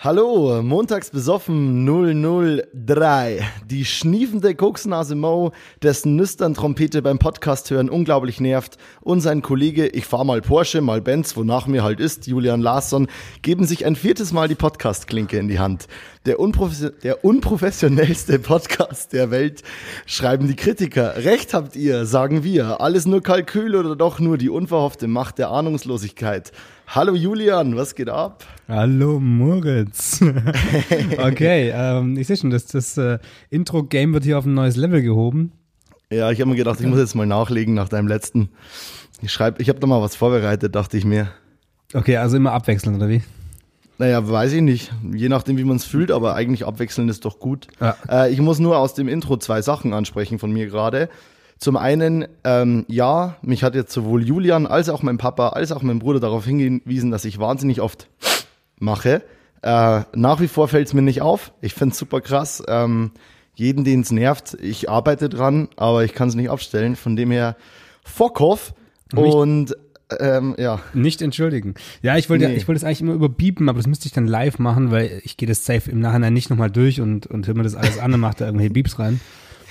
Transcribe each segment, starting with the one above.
Hallo, montags besoffen 003. Die schniefende Koksnase Mo, dessen nüstern Trompete beim Podcast hören unglaublich nervt, und sein Kollege, ich fahr mal Porsche, mal Benz, wonach mir halt ist, Julian Larsson, geben sich ein viertes Mal die Podcast-Klinke in die Hand. Der, unprofes der unprofessionellste Podcast der Welt, schreiben die Kritiker. Recht habt ihr, sagen wir. Alles nur Kalkül oder doch nur die unverhoffte Macht der Ahnungslosigkeit. Hallo Julian, was geht ab? Hallo Moritz. okay, ähm, ich sehe schon, das, das äh, Intro-Game wird hier auf ein neues Level gehoben. Ja, ich habe mir gedacht, ich muss jetzt mal nachlegen nach deinem letzten. Ich schreibe, ich habe da mal was vorbereitet, dachte ich mir. Okay, also immer abwechselnd, oder wie? Naja, weiß ich nicht. Je nachdem, wie man es fühlt, aber eigentlich abwechselnd ist doch gut. Ja. Äh, ich muss nur aus dem Intro zwei Sachen ansprechen von mir gerade. Zum einen, ähm, ja, mich hat jetzt sowohl Julian als auch mein Papa als auch mein Bruder darauf hingewiesen, dass ich wahnsinnig oft mache. Äh, nach wie vor fällt es mir nicht auf. Ich finde es super krass. Ähm, jeden, den es nervt, ich arbeite dran, aber ich kann es nicht abstellen. Von dem her, fuck off. Und ähm, ja. Nicht entschuldigen. Ja, ich wollte, nee. ich wollte es eigentlich immer überbieben, aber das müsste ich dann live machen, weil ich gehe das safe im Nachhinein nicht nochmal durch und, und höre mir das alles an und mache da irgendwelche Beeps rein.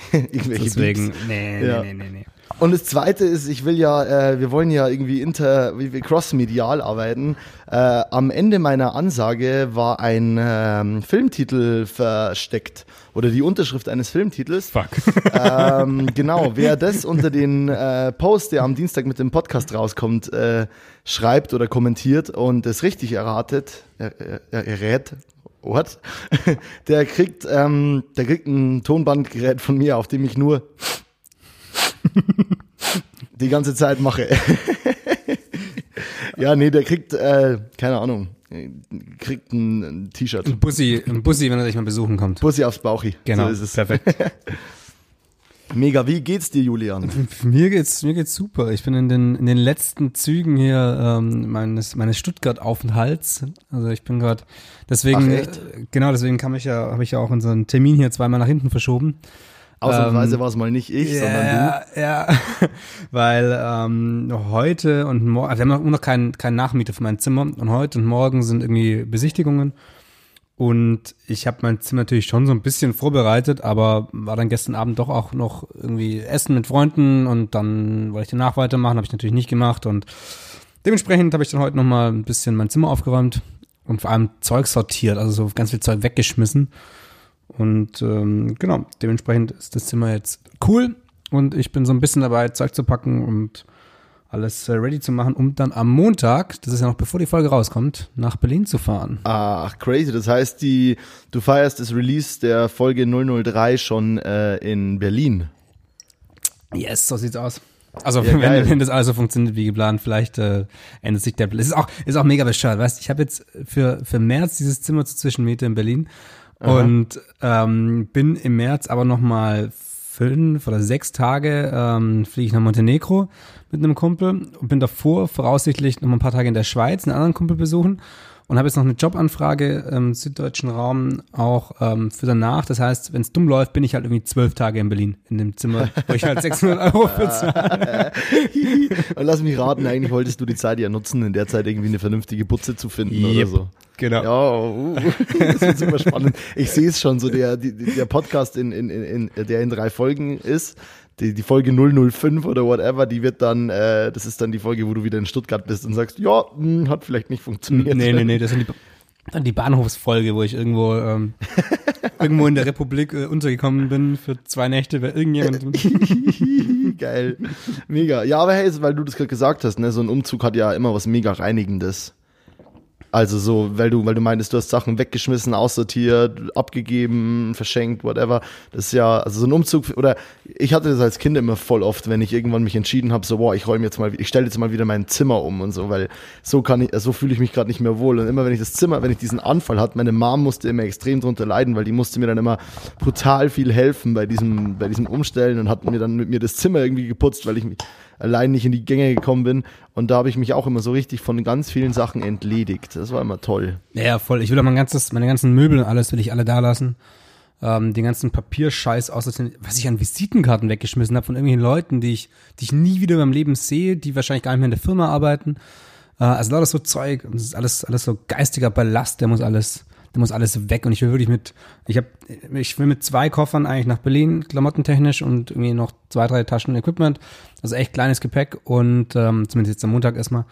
Irgendwelche Deswegen, nee, ja. nee, nee, nee, nee. Und das zweite ist, ich will ja, äh, wir wollen ja irgendwie inter, wie wir cross-medial arbeiten. Äh, am Ende meiner Ansage war ein ähm, Filmtitel versteckt oder die Unterschrift eines Filmtitels. Fuck. Ähm, genau, wer das unter den äh, Post, der am Dienstag mit dem Podcast rauskommt, äh, schreibt oder kommentiert und es richtig erratet, er, er, errät, what? der kriegt, ähm, der kriegt ein Tonbandgerät von mir, auf dem ich nur die ganze Zeit mache. ja, nee, der kriegt, äh, keine Ahnung, kriegt ein, ein T-Shirt. Ein Bussi, ein Bussi, wenn er dich mal besuchen kommt. Bussi aufs Bauchi. Genau, so ist es. perfekt. Mega, wie geht's dir, Julian? Mir geht's, mir geht's super. Ich bin in den, in den letzten Zügen hier ähm, meines, meines Stuttgart-Aufenthalts. Also ich bin gerade, deswegen? Äh, genau, deswegen kam ich ja, habe ich ja auch unseren Termin hier zweimal nach hinten verschoben. Ausnahmsweise ähm, war es mal nicht ich, yeah, sondern du. Ja, weil ähm, heute und morgen, also wir haben noch keinen kein Nachmieter für mein Zimmer und heute und morgen sind irgendwie Besichtigungen. Und ich habe mein Zimmer natürlich schon so ein bisschen vorbereitet, aber war dann gestern Abend doch auch noch irgendwie essen mit Freunden und dann wollte ich danach weitermachen, habe ich natürlich nicht gemacht und dementsprechend habe ich dann heute noch mal ein bisschen mein Zimmer aufgeräumt und vor allem Zeug sortiert, also so ganz viel Zeug weggeschmissen. Und ähm, genau, dementsprechend ist das Zimmer jetzt cool und ich bin so ein bisschen dabei, Zeug zu packen und alles äh, ready zu machen, um dann am Montag, das ist ja noch bevor die Folge rauskommt, nach Berlin zu fahren. Ach, crazy. Das heißt, die, du feierst das Release der Folge 003 schon äh, in Berlin. Yes, so sieht's aus. Also ja, wenn, wenn, das alles so funktioniert wie geplant, vielleicht äh, ändert sich der. Es ist auch ist auch mega bescheuert, weißt? Ich habe jetzt für für März dieses Zimmer zu Zwischenmiete in Berlin Aha. und ähm, bin im März aber noch mal fünf oder sechs Tage ähm, fliege ich nach Montenegro mit einem Kumpel und bin davor voraussichtlich noch ein paar Tage in der Schweiz einen anderen Kumpel besuchen und habe jetzt noch eine Jobanfrage im süddeutschen Raum auch ähm, für danach. Das heißt, wenn es dumm läuft, bin ich halt irgendwie zwölf Tage in Berlin in dem Zimmer, wo ich halt 600 Euro bezahle. und lass mich raten, eigentlich wolltest du die Zeit ja nutzen, in der Zeit irgendwie eine vernünftige Butze zu finden yep. oder so. Genau. Ja, uh, das wird super spannend. Ich sehe es schon, so der, der Podcast, in, in, in, der in drei Folgen ist, die, die Folge 005 oder whatever, die wird dann, äh, das ist dann die Folge, wo du wieder in Stuttgart bist und sagst, ja, mh, hm, hat vielleicht nicht funktioniert. Nee, nee, nee, das sind die, dann die Bahnhofsfolge, wo ich irgendwo ähm, irgendwo in der Republik äh, untergekommen bin für zwei Nächte bei irgendjemandem. Geil. Mega. Ja, aber hey, weil du das gerade gesagt hast, ne, so ein Umzug hat ja immer was mega Reinigendes. Also so, weil du, weil du meintest, du hast Sachen weggeschmissen, aussortiert, abgegeben, verschenkt, whatever. Das ist ja, also so ein Umzug, oder ich hatte das als Kind immer voll oft, wenn ich irgendwann mich entschieden habe, so, boah, ich räume jetzt mal, ich stelle jetzt mal wieder mein Zimmer um und so, weil so kann ich, so fühle ich mich gerade nicht mehr wohl. Und immer wenn ich das Zimmer, wenn ich diesen Anfall hatte, meine Mom musste immer extrem drunter leiden, weil die musste mir dann immer brutal viel helfen bei diesem, bei diesem Umstellen und hat mir dann mit mir das Zimmer irgendwie geputzt, weil ich mich allein nicht in die Gänge gekommen bin. Und da habe ich mich auch immer so richtig von ganz vielen Sachen entledigt. Das war immer toll. Ja, voll. Ich will auch mein ganzes, meine ganzen Möbel und alles will ich alle da lassen. Ähm, den ganzen Papierscheiß aus, was ich an Visitenkarten weggeschmissen habe von irgendwelchen Leuten, die ich, die ich nie wieder in meinem Leben sehe, die wahrscheinlich gar nicht mehr in der Firma arbeiten. Äh, also lauter so Zeug. Und das ist alles, alles so geistiger Ballast, der muss alles, da muss alles weg und ich will wirklich mit, ich habe, ich will mit zwei Koffern eigentlich nach Berlin, klamottentechnisch und irgendwie noch zwei, drei Taschen Equipment, also echt kleines Gepäck und ähm, zumindest jetzt am Montag erstmal.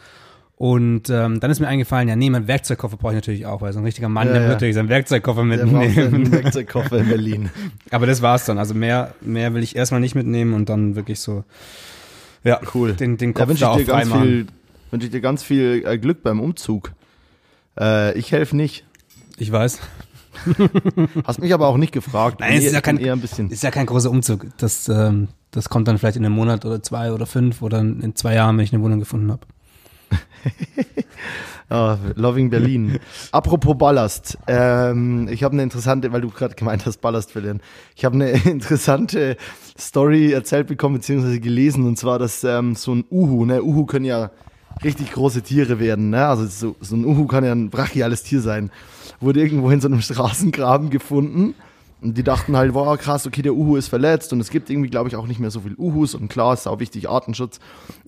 Und ähm, dann ist mir eingefallen, ja, nee, mein Werkzeugkoffer brauche ich natürlich auch, weil so ein richtiger Mann, Ja, der ja. wird natürlich seinen Werkzeugkoffer Der mitnehmen. einen Werkzeugkoffer in Berlin. Aber das war's dann. Also mehr, mehr will ich erstmal nicht mitnehmen und dann wirklich so, ja, Cool. den, den Da Kopf wünsche da ich dir ganz viel, wünsche ich dir ganz viel äh, Glück beim Umzug. Äh, ich helfe nicht. Ich weiß. Hast mich aber auch nicht gefragt. Nein, es ist ja kein- eher ein bisschen. Ist ja kein großer Umzug. Das, ähm, das kommt dann vielleicht in einem Monat oder zwei oder fünf oder in zwei Jahren, wenn ich eine Wohnung gefunden habe. Ah, Loving Berlin. Apropos Ballast. Ähm, ich habe eine interessante, weil du gerade gemeint hast, Ballast verlieren. Ich habe eine interessante Story erzählt bekommen, beziehungsweise gelesen, und zwar, dass ähm, so ein Uhu, ne, Uhu können ja richtig große Tiere werden, ne? Also so, so ein Uhu kann ja ein brachiales Tier sein. Wurde irgendwo in so einem Straßengraben gefunden. Und die dachten halt, wow, krass, okay, der Uhu ist verletzt und es gibt irgendwie, glaube ich, auch nicht mehr so viel Uhus und klar, ist auch wichtig, Artenschutz.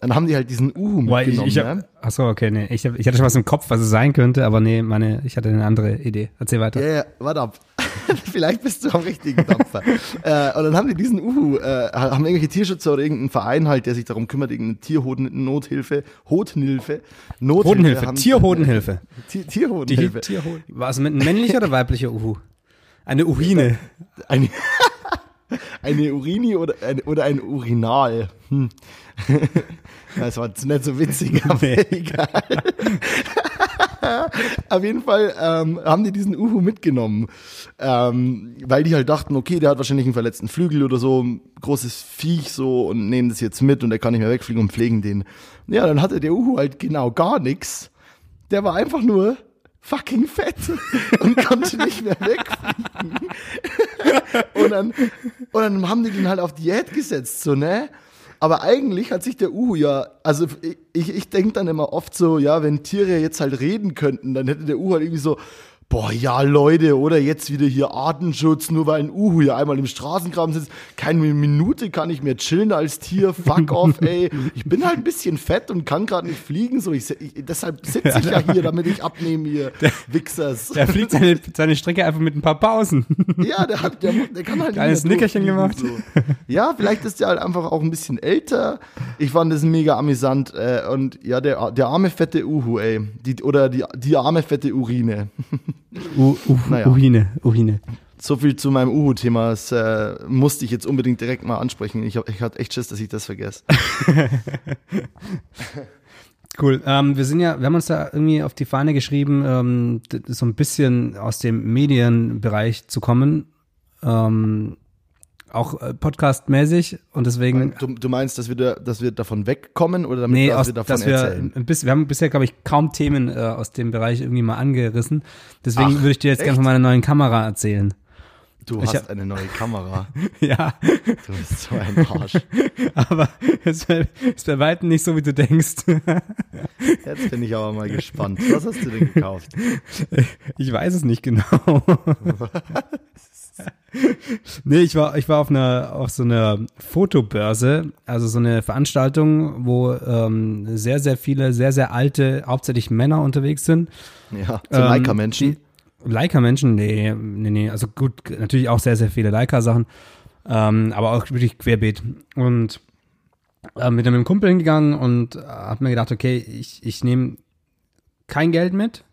Dann haben die halt diesen Uhu ich, mitgenommen, ich ne? hab, achso, okay, nee. Ich, hab, ich hatte schon was im Kopf, was es sein könnte, aber nee, meine, ich hatte eine andere Idee. Erzähl weiter. Ja, ja, warte ab. Vielleicht bist du am richtigen Dampfer. äh, und dann haben die diesen Uhu, äh, haben irgendwelche Tierschützer oder irgendein Verein halt, der sich darum kümmert, irgendeine Tiernothilfe, Hodenhilfe, Nothilfe. Hodenhilfe, Tierhodenhilfe. Tierhodenhilfe. Tierhoden. War es mit männlicher oder weiblicher Uhu? Eine Uhine. Eine, eine Urini oder ein, oder ein Urinal. Hm. Das war jetzt nicht so witzig, aber Nee. egal. Auf jeden Fall ähm, haben die diesen Uhu mitgenommen, ähm, weil die halt dachten, okay, der hat wahrscheinlich einen verletzten Flügel oder so, ein großes Viech so und nehmen das jetzt mit und der kann nicht mehr wegfliegen und pflegen den. Ja, dann hatte der Uhu halt genau gar nichts. Der war einfach nur fucking fett und konnte nicht mehr wegfliegen. und, dann, und dann haben die den halt auf Diät gesetzt, so, ne? Aber eigentlich hat sich der Uhu ja, also ich, ich denke dann immer oft so, ja, wenn Tiere jetzt halt reden könnten, dann hätte der Uhu halt irgendwie so, boah, ja, Leute, oder jetzt wieder hier Artenschutz, nur weil ein Uhu hier einmal im Straßengraben sitzt. Keine Minute kann ich mehr chillen als Tier, fuck off, ey. Ich bin halt ein bisschen fett und kann gerade nicht fliegen, so, ich, ich, deshalb sitze ich ja hier, damit ich abnehme hier, Wichsers. Der fliegt seine, seine Strecke einfach mit ein paar Pausen. Ja, der hat, der, der kann halt Kleines Nickerchen durchfliegen, So. Ja, vielleicht ist der halt einfach auch ein bisschen älter. Ich fand das mega amüsant. Äh, und ja, der, der arme fette Uhu, ey. Die, oder die, die arme fette Urine. U, u, Naja. Uhine, Uhine. So viel zu meinem Uhu-Thema. Das äh, musste ich jetzt unbedingt direkt mal ansprechen. Ich, hab, ich hatte echt Schiss, dass ich das vergesse. Cool. Ähm, wir sind ja, wir haben uns da irgendwie auf die Fahne geschrieben, ähm, so ein bisschen aus dem Medienbereich zu kommen. Ähm, auch äh, podcastmäßig und deswegen Du, du meinst, dass wir, da, dass wir davon wegkommen oder damit Nee, dass aus, wir davon dass wir, erzählen? ein bisschen, wir haben bisher, glaube ich, kaum Themen äh, aus dem Bereich irgendwie mal angerissen. Deswegen Ach, würde ich dir jetzt gerne von meiner neuen Kamera erzählen. Du ich hast hab- eine neue Kamera. ja, Du bist so ein Arsch. aber es wäre bei weitem nicht so, wie du denkst. Jetzt bin ich aber mal gespannt. Was hast du denn gekauft? Ich weiß es nicht genau. nee, ich war, ich war auf einer, auf so einer Fotobörse, also so eine Veranstaltung, wo ähm, sehr, sehr viele, sehr, sehr alte, hauptsächlich Männer unterwegs sind. Ja, so Ähm, Leica-Menschen. Leica-Menschen? Nee, nee, nee. Also gut, natürlich auch sehr, sehr viele Leica-Sachen. Ähm, aber auch wirklich querbeet. Und äh, mit einem Kumpel hingegangen und äh, hab mir gedacht, okay, ich, ich nehme kein Geld mit,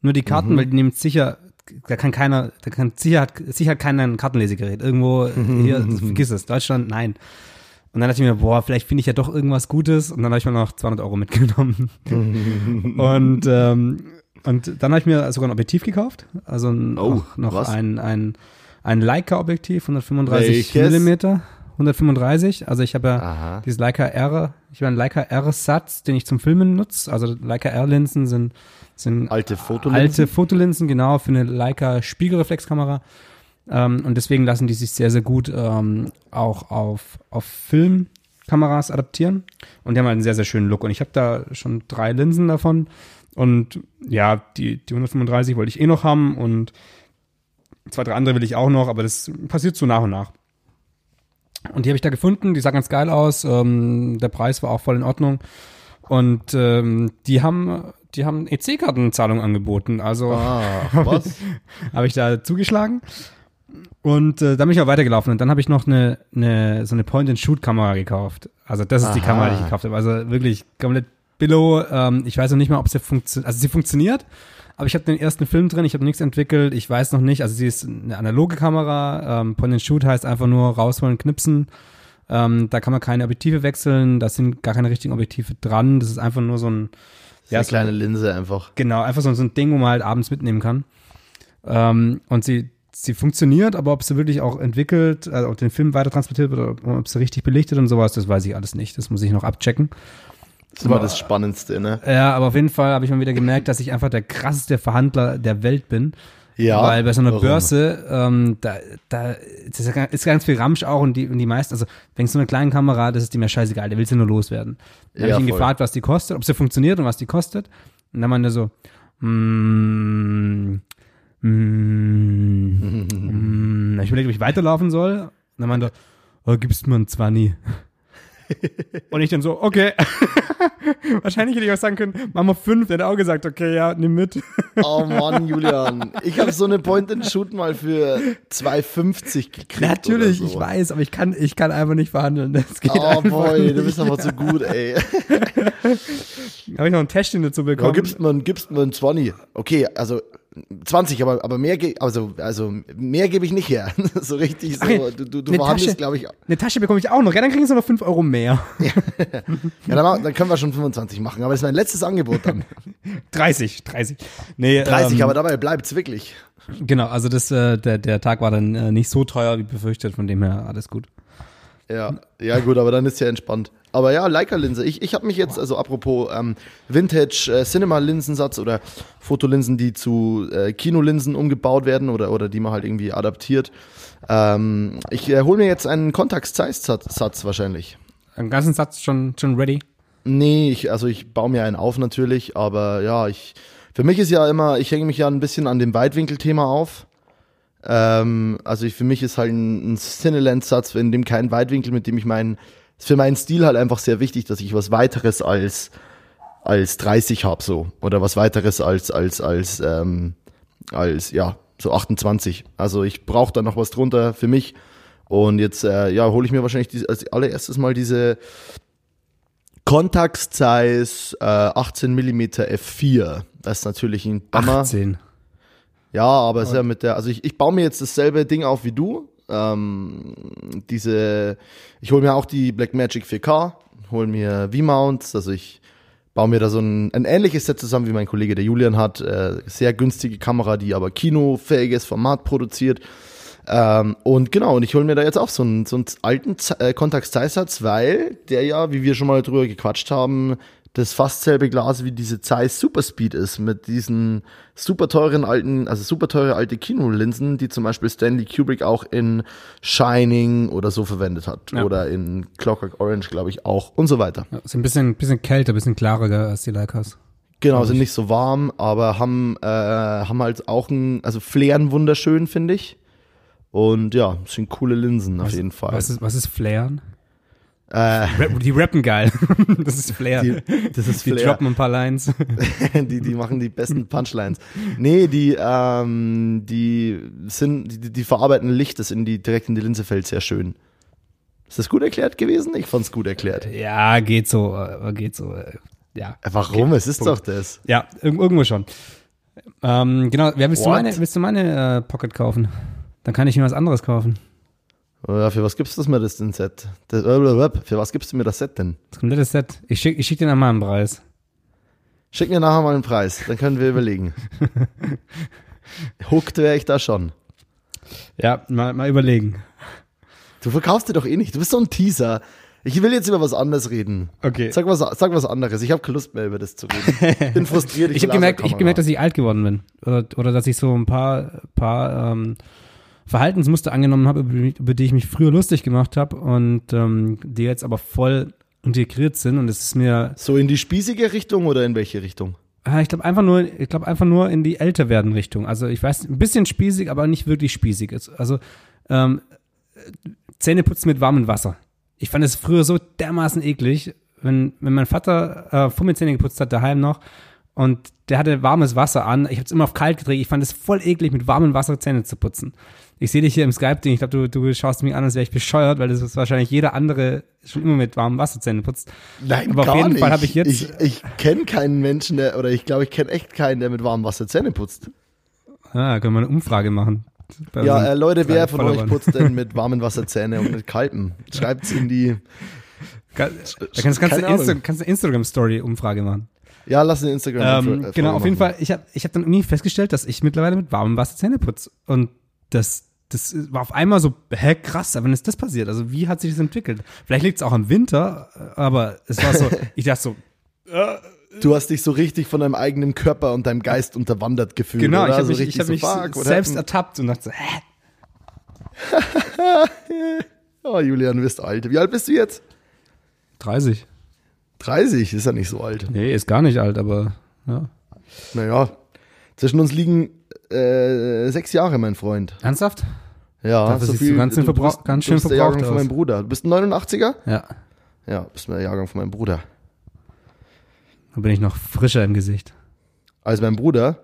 nur die Karten, weil die nehmen sicher, da kann keiner, da kann sicher, hat, sicher hat keiner ein Kartenlesegerät. Irgendwo hier, vergiss es, Deutschland, nein. Und dann dachte ich mir, boah, vielleicht finde ich ja doch irgendwas Gutes. Und dann habe ich mir noch 200 Euro mitgenommen. und, ähm, und dann habe ich mir sogar ein Objektiv gekauft. Also ein, Oh, noch, noch ein, ein, ein Leica-Objektiv, 135 Welches? Millimeter. 135, also ich habe ja Aha. dieses Leica R, ich habe einen Leica R-Satz, den ich zum Filmen nutze. Also Leica R-Linsen sind, sind Alte Fotolinsen? alte Fotolinsen, genau, für eine Leica Spiegelreflexkamera. Ähm, und deswegen lassen die sich sehr, sehr gut ähm, auch auf, auf Filmkameras adaptieren. Und die haben halt einen sehr, sehr schönen Look. Und ich habe da schon drei Linsen davon. Und ja, die, die 135 wollte ich eh noch haben und zwei, drei andere will ich auch noch, aber das passiert so nach und nach. Und die habe ich da gefunden, die sah ganz geil aus, ähm, der Preis war auch voll in Ordnung. Und ähm, die haben die haben EC-Kartenzahlung angeboten. Also Ah, habe ich da zugeschlagen. Und äh, dann bin ich auch weitergelaufen und dann habe ich noch eine, eine so eine Point-and-Shoot-Kamera gekauft. Also das ist die Aha. Kamera, die ich gekauft habe. Also wirklich komplett Billo. Ähm, ich weiß noch nicht mal, ob sie funktioniert. Also sie funktioniert, aber ich habe den ersten Film drin, ich habe nichts entwickelt, ich weiß noch nicht. Also sie ist eine analoge Kamera. Ähm, Point-and-Shoot heißt einfach nur rausholen, knipsen. Ähm, da kann man keine Objektive wechseln, da sind gar keine richtigen Objektive dran. Das ist einfach nur so ein Ja, eine kleine Linse einfach. Genau, einfach so, so ein Ding, wo man halt abends mitnehmen kann. Ähm, und sie, sie funktioniert, aber ob sie wirklich auch entwickelt, also ob den Film weiter transportiert wird oder ob sie richtig belichtet und sowas, das weiß ich alles nicht. Das muss ich noch abchecken. Das ist immer das Spannendste, ne? Ja, aber auf jeden Fall habe ich mal wieder gemerkt, dass ich einfach der krasseste Verhandler der Welt bin. Ja. Weil bei so einer warum? Börse, ähm, da, da ist, ja ganz- ist ganz viel Ramsch auch und die, und die meisten, also wenn so eine kleine Kamera, das ist dem ja scheißegal, der will sie nur loswerden. Dann Ja, habe ich ihn voll. gefragt, was die kostet, ob sie funktioniert und was die kostet. Und dann meinte er so, mm, mm, mm. ich überlege, ob ich weiterlaufen soll. Und dann meinte er, oh, gibst mir ein 20. Und ich dann so, okay. Wahrscheinlich hätte ich auch sagen können, machen wir fünf. Der hat auch gesagt, okay, ja, nimm mit. Oh Mann, Julian. Ich habe so eine Point-and-Shoot mal für 2,50 gekriegt. Natürlich, so. ich weiß, aber ich kann, ich kann einfach nicht verhandeln. Das geht Oh boy, nicht. du bist aber zu gut, ey. Habe ich noch ein Täschchen dazu Ja, bekommen. gibst mir, gibst mir ein 20. Okay, also 20, aber, aber mehr, ge- also, also mehr gebe ich nicht her. so richtig so. Ja, du du, du eine verhandelst, Tasche. glaube ich. Eine Tasche bekomme ich auch noch. Ja, dann kriegen sie noch 5 Euro mehr. Ja, dann, dann können wir schon 25 machen. Aber das ist mein letztes Angebot dann. 30, 30. Nee, 30, ähm, aber dabei bleibt's wirklich. Genau, also das, äh, der, der Tag war dann äh, nicht so teuer wie befürchtet, von dem her alles gut. Ja, ja gut, aber dann ist ja entspannt. Aber ja, Leica-Linse. Ich, ich habe mich jetzt, also apropos ähm, Vintage äh, Cinema-Linsensatz oder Fotolinsen, die zu äh, Kinolinsen umgebaut werden oder, oder die man halt irgendwie adaptiert. Ähm, ich äh, hole mir jetzt einen Kontakt-Size-Satz wahrscheinlich. Einen ganzen Satz schon, schon ready. Nee, ich, also ich baue mir einen auf natürlich, aber ja, ich, für mich ist ja immer, ich hänge mich ja ein bisschen an dem Weitwinkelthema auf. Ähm, also ich, für mich ist halt ein, ein Cinelens-Satz, in dem kein Weitwinkel, mit dem ich meinen, ist für meinen Stil halt einfach sehr wichtig, dass ich was weiteres als, als 30 hab so. Oder was weiteres als, als, als, ähm, als, ja, so 28. Also ich brauche da noch was drunter für mich. Und jetzt, äh, ja, hole ich mir wahrscheinlich diese, als allererstes mal diese Contact Size äh, 18 mm f4. Das ist natürlich ein Bummer. 18. Ja, aber es ist ja mit der, also ich, ich baue mir jetzt dasselbe Ding auf wie du. Ähm, diese, ich hole mir auch die Blackmagic 4K, hole mir V-Mounts, also ich baue mir da so ein, ein ähnliches Set zusammen, wie mein Kollege der Julian hat. Äh, sehr günstige Kamera, die aber kinofähiges Format produziert. Ähm, und genau, und ich hole mir da jetzt auch so einen, so einen alten Z äh, Contax Zeiss-Satz, weil der ja, wie wir schon mal drüber gequatscht haben, das fast selbe Glas wie diese Zeiss Superspeed ist, mit diesen super teuren alten, also super teure alte Kinolinsen, die zum Beispiel Stanley Kubrick auch in Shining oder so verwendet hat. Ja. Oder in Clockwork Orange, glaube ich, auch und so weiter. Ja, ist ein bisschen, bisschen kälter, ein bisschen klarer als die Leicas. Genau, sind nicht so warm, aber haben, äh, haben halt auch ein, also flären wunderschön, finde ich. Und ja, sind coole Linsen auf jeden Fall. Was ist, was ist Flairen? Äh, die rappen geil. das ist Flair. die, das ist Die Flair. droppen ein paar Lines. die, die machen die besten Punchlines. Nee, die, ähm, die sind, die, die verarbeiten Licht, das in die, direkt in die Linse fällt, sehr schön. Ist das gut erklärt gewesen? Ich fand's gut erklärt. ja, geht so, äh, geht so. äh, Ja. Warum? Es ist Punkt. doch das. Ja, irg irgendwo schon. Ähm, genau, ja, willst, du meine, willst du meine äh, Pocket kaufen? Dann kann ich mir was anderes kaufen. Ja, für was gibst du mir das denn Set? Das, äh, für was gibst du mir das Set denn? Das komplette Set. Ich schicke ich schick dir dann mal einen Preis. Schick mir nachher mal einen Preis, dann können wir überlegen. Hooked wäre ich da schon. Ja, mal, mal überlegen. Du verkaufst dir doch eh nicht. Du bist so ein Teaser. Ich will jetzt über was anderes reden. Okay. Sag was, sag was anderes. Ich habe keine Lust mehr über das zu reden. Ich bin frustriert. Ich habe gemerkt, ich gemerkt, dass ich alt geworden bin. Oder, oder dass ich so ein paar, paar ähm, Verhaltensmuster angenommen habe, über, die- ich mich früher lustig gemacht habe und ähm, die jetzt aber voll integriert sind. Und es ist mir, so in die spießige Richtung oder in welche Richtung? ah, ich glaube einfach nur, ich glaube einfach nur in die älter werden Richtung. Also ich weiß, ein bisschen spießig, aber nicht wirklich spießig. Also ähm, Zähne putzen mit warmem Wasser. Ich fand es früher so dermaßen eklig, wenn, wenn mein Vater äh, vor mir Zähne geputzt hat, daheim noch, und der hatte warmes Wasser an. Ich habe es immer auf kalt gedreht. Ich fand es voll eklig, mit warmem Wasser Zähne zu putzen. Ich sehe dich hier im Skype-Ding. Ich glaube, du, du schaust mich an, als wäre ich bescheuert, weil das ist wahrscheinlich jeder andere schon immer mit warmem Wasser Zähne putzt. Nein, Aber auf gar jeden nicht. Fall habe ich jetzt. Ich, ich kenne keinen Menschen, der, oder ich glaube, ich kenne echt keinen, der mit warmem Wasser Zähne putzt. ah, können wir eine Umfrage machen. Ja, äh, Leute, wer von euch putzt denn mit warmem Wasser Zähne und mit kaltem? Schreibt's in die. Da kannst, kannst, Insta kannst eine Instagram-Story-Umfrage machen. Ja, lass eine Instagram. Ähm, äh, genau, auf jeden. Fall, ich habe ich hab dann irgendwie festgestellt, dass ich mittlerweile mit warmem Wasser Zähne putze. Und das, das war auf einmal so, hä, krass, wann ist das passiert? Also wie hat sich das entwickelt? Vielleicht liegt es auch im Winter, aber es war so, ich dachte so, Du hast dich so richtig von deinem eigenen Körper und deinem Geist unterwandert gefühlt. genau, oder? ich habe so mich, richtig ich hab so, mich fuck, selbst ertappt und dachte so, hä? Oh, Julian, du bist alt. Wie alt bist du jetzt? 30. 30, ist ja nicht so alt. Nee, ist gar nicht alt, aber ja. Naja, zwischen uns liegen äh, sechs Jahre, mein Freund. Ernsthaft? Ja, Dafür siehst du ganz schön du bist- ganz du schön bist der Jahrgang von aus. meinem Bruder. Du bist ein 89er? Ja. Ja, bist der Jahrgang von meinem Bruder. Da bin ich noch frischer im Gesicht. Als mein Bruder,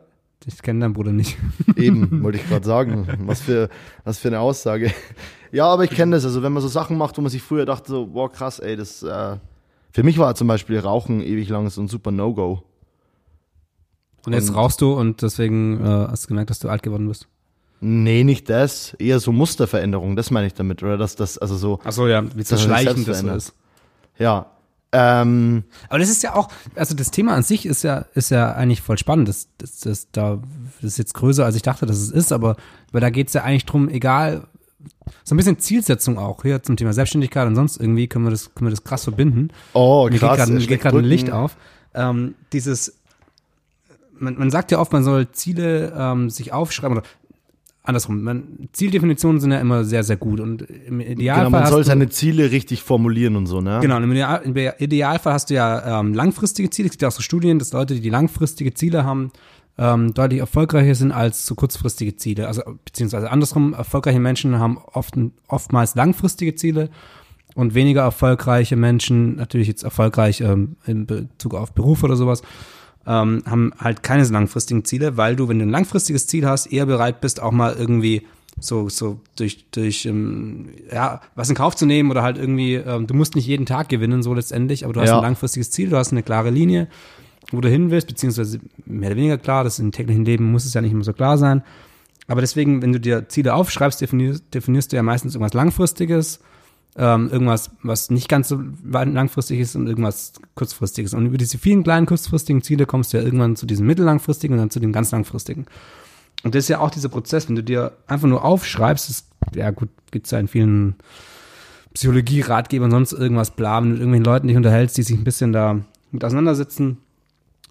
Ich kenne deinen Bruder nicht. eben, wollte ich gerade sagen. Was für, was für eine Aussage. Ja, aber ich kenne das. Also, wenn man so Sachen macht, wo man sich früher dachte, so, boah, krass, ey, das, äh, für mich war zum Beispiel Rauchen ewig lang so ein super No-Go. Und jetzt Und- rauchst du und deswegen äh, hast du gemerkt, dass du alt geworden bist. Nee, nicht das. Eher so Musterveränderung, das meine ich damit, oder? Dass das, also so, Achso, ja, wie er schleichen selbst das so ist. ja. Ähm, Aber das ist ja auch, also das Thema an sich ist ja, ist ja eigentlich voll spannend. Das, das, das, da, das ist jetzt größer, als ich dachte, dass es ist, aber weil da geht's ja eigentlich drum, egal, so ein bisschen Zielsetzung auch hier zum Thema Selbstständigkeit und sonst irgendwie können wir das, können wir das krass verbinden. oh, krass. mir geht gerade ein Steckbrücken. Licht auf. Ähm, dieses, man, man sagt ja oft, man soll Ziele ähm, sich aufschreiben oder andersrum. Man, Zieldefinitionen sind ja immer sehr, sehr gut und im Idealfall Genau, man soll seine Ziele richtig formulieren und so, ne? Genau, im Ideal- im Idealfall hast du ja ähm, langfristige Ziele. Es gibt ja auch so Studien, dass Leute, die langfristige Ziele haben, ähm, deutlich erfolgreicher sind als so kurzfristige Ziele. Also beziehungsweise andersrum, erfolgreiche Menschen haben oft, oftmals langfristige Ziele und weniger erfolgreiche Menschen, natürlich jetzt erfolgreich ähm, in Bezug auf Beruf oder sowas, ähm, haben halt keine so langfristigen Ziele, weil du, wenn du ein langfristiges Ziel hast, eher bereit bist, auch mal irgendwie so, so durch, durch ähm, ja, was in Kauf zu nehmen oder halt irgendwie, ähm, du musst nicht jeden Tag gewinnen, so letztendlich, aber du hast Ja. ein langfristiges Ziel, du hast eine klare Linie, wo du hin willst, beziehungsweise mehr oder weniger klar, das im täglichen Leben muss es ja nicht immer so klar sein. Aber deswegen, wenn du dir Ziele aufschreibst, definierst, definierst du ja meistens irgendwas Langfristiges, ähm, irgendwas, was nicht ganz so langfristig ist und irgendwas kurzfristiges. Und über diese vielen kleinen kurzfristigen Ziele kommst du ja irgendwann zu diesem mittellangfristigen und dann zu dem ganz langfristigen. Und das ist ja auch dieser Prozess, wenn du dir einfach nur aufschreibst, das, ja gut, gibt's ja in vielen Psychologie-Ratgebern, sonst irgendwas bla, wenn du mit irgendwelchen Leuten dich unterhältst, die sich ein bisschen da mit auseinandersetzen,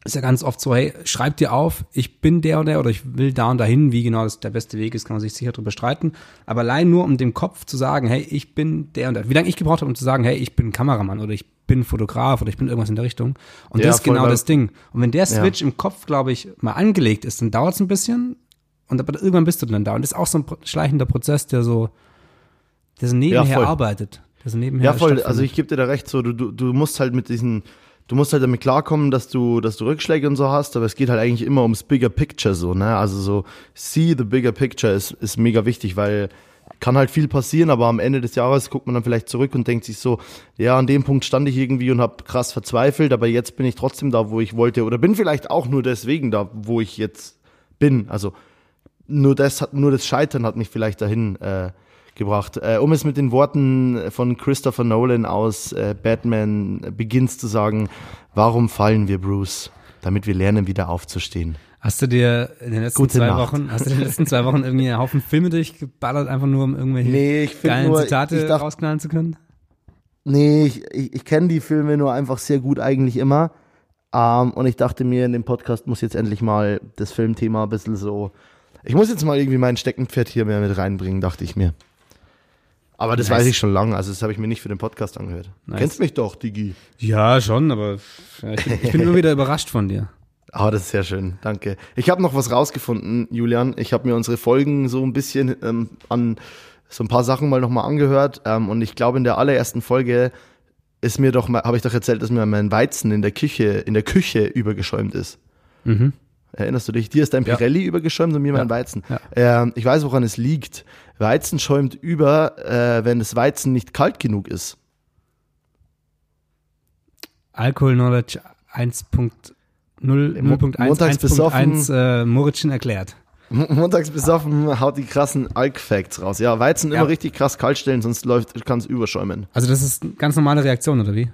ist ja ganz oft so, hey, schreib dir auf, ich bin der und der oder ich will da und dahin, wie genau das der beste Weg ist, kann man sich sicher drüber streiten. Aber allein nur um dem Kopf zu sagen, hey, ich bin der und der. Wie lange ich gebraucht habe, um zu sagen, hey, ich bin Kameramann oder ich bin Fotograf oder ich bin irgendwas in der Richtung. Und Ja, das ist genau das Ding. Und wenn der Switch im Kopf, glaube ich, mal angelegt ist, dann dauert es ein bisschen und aber irgendwann bist du dann da. Und das ist auch so ein schleichender Prozess, der so, der so nebenher voll. arbeitet. Der so nebenher Ja, voll. Also ich gebe dir da recht, so du, du, du musst halt mit diesen, du musst halt damit klarkommen, dass du, dass du Rückschläge und so hast, aber es geht halt eigentlich immer ums Bigger Picture so, ne? Also so see the bigger picture ist, ist mega wichtig, weil kann halt viel passieren, aber am Ende des Jahres guckt man dann vielleicht zurück und denkt sich so, ja, an dem Punkt stand ich irgendwie und habe krass verzweifelt, aber jetzt bin ich trotzdem da, wo ich wollte oder bin vielleicht auch nur deswegen da, wo ich jetzt bin. Also nur das hat, nur das Scheitern hat mich vielleicht dahin äh, gebracht. Äh, um es mit den Worten von Christopher Nolan aus äh, Batman Begins zu sagen, warum fallen wir, Bruce? Damit wir lernen, wieder aufzustehen. Hast du dir in den letzten Gute zwei Nacht. Wochen, hast du in den letzten zwei Wochen irgendwie einen Haufen Filme durchgeballert, einfach nur um irgendwelche Nee, geilen nur- Zitate ich dacht- rausknallen zu können? Nee, ich, ich, ich kenne die Filme nur einfach sehr gut eigentlich immer. Ähm, und ich dachte mir, in dem Podcast muss jetzt endlich mal das Filmthema ein bisschen so. Ich muss jetzt mal irgendwie mein Steckenpferd hier mehr mit reinbringen, dachte ich mir. Aber das Nice. weiß ich schon lange, also das habe ich mir nicht für den Podcast angehört. Nice. Kennst mich doch, Digi. Ja, schon, aber ich bin, ich bin immer wieder überrascht von dir. Ah, das ist sehr schön, danke. Ich habe noch was rausgefunden, Julian. Ich habe mir unsere Folgen so ein bisschen ähm, an so ein paar Sachen mal nochmal angehört. Ähm, und ich glaube, in der allerersten Folge ist mir doch mal, habe ich doch erzählt, dass mir mein Weizen in der Küche, in der Küche übergeschäumt ist. Erinnerst du dich? Dir ist dein Ja. Pirelli übergeschäumt und mir mein Weizen. Ja. Ähm, ich weiß, woran es liegt. Weizen schäumt über, äh, wenn das Weizen nicht kalt genug ist. Alkohol Knowledge 1.0 Mo- 0.1 montags besoffen. 1.1 äh, Moritzchen erklärt. Mo- Montags besoffen haut die krassen Alk-Facts raus. Ja, Weizen Ja. immer richtig krass kalt stellen, sonst läuft, kann es überschäumen. Also das ist eine ganz normale Reaktion, oder wie?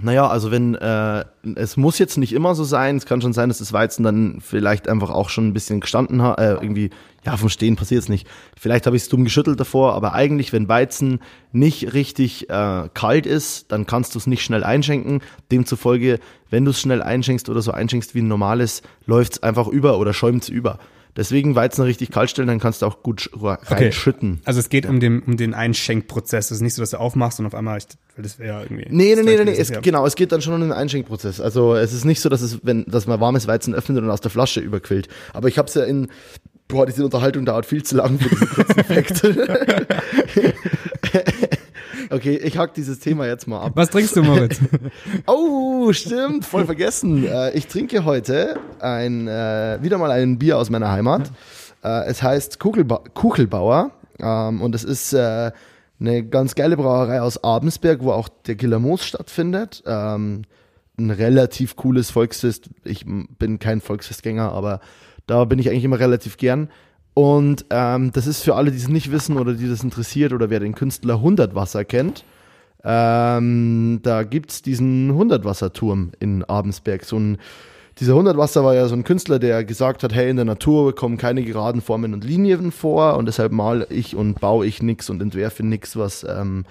Naja, also wenn, äh, es muss jetzt nicht immer so sein, es kann schon sein, dass das Weizen dann vielleicht einfach auch schon ein bisschen gestanden hat, äh, irgendwie, ja, vom Stehen passiert es nicht. Vielleicht habe ich es dumm geschüttelt davor, aber eigentlich, wenn Weizen nicht richtig äh, kalt ist, dann kannst du es nicht schnell einschenken. Demzufolge, wenn du es schnell einschenkst oder so einschenkst wie ein normales, läuft es einfach über oder schäumt es über. Deswegen Weizen richtig kalt stellen, dann kannst du auch gut sch- reinschütten. Also es geht um den, um den Einschenkprozess. Es ist nicht so, dass du aufmachst und auf einmal, ich, weil das wäre irgendwie. Nee, nee, nee, nee, nee. Es, genau, es geht dann schon um den Einschenkprozess. Also es ist nicht so, dass es, wenn, dass man warmes Weizen öffnet und aus der Flasche überquillt. Aber ich habe es ja in, boah, diese Unterhaltung dauert viel zu lang für diesen kurzen Effekt. okay, ich hack dieses Thema jetzt mal ab. Was trinkst du, Moritz? Oh, stimmt, voll vergessen. Äh, ich trinke heute ein, äh, wieder mal ein Bier aus meiner Heimat. Äh, es heißt Kugelba Kuchelbauer ähm, und es ist eine ganz geile Brauerei aus Abensberg, wo auch der Killer Moos stattfindet. Ähm, ein relativ cooles Volksfest. Ich bin kein Volksfestgänger, aber da bin ich eigentlich immer relativ gern. Und ähm, das ist für alle, die es nicht wissen oder die das interessiert oder wer den Künstler Hundertwasser kennt. Ähm, da gibt's diesen Hundertwasserturm in Abensberg. So ein, dieser Hundertwasser war ja so ein Künstler, der gesagt hat, hey, in der Natur kommen keine geraden Formen und Linien vor und deshalb male ich und baue ich nix und entwerfe nix, was ähm,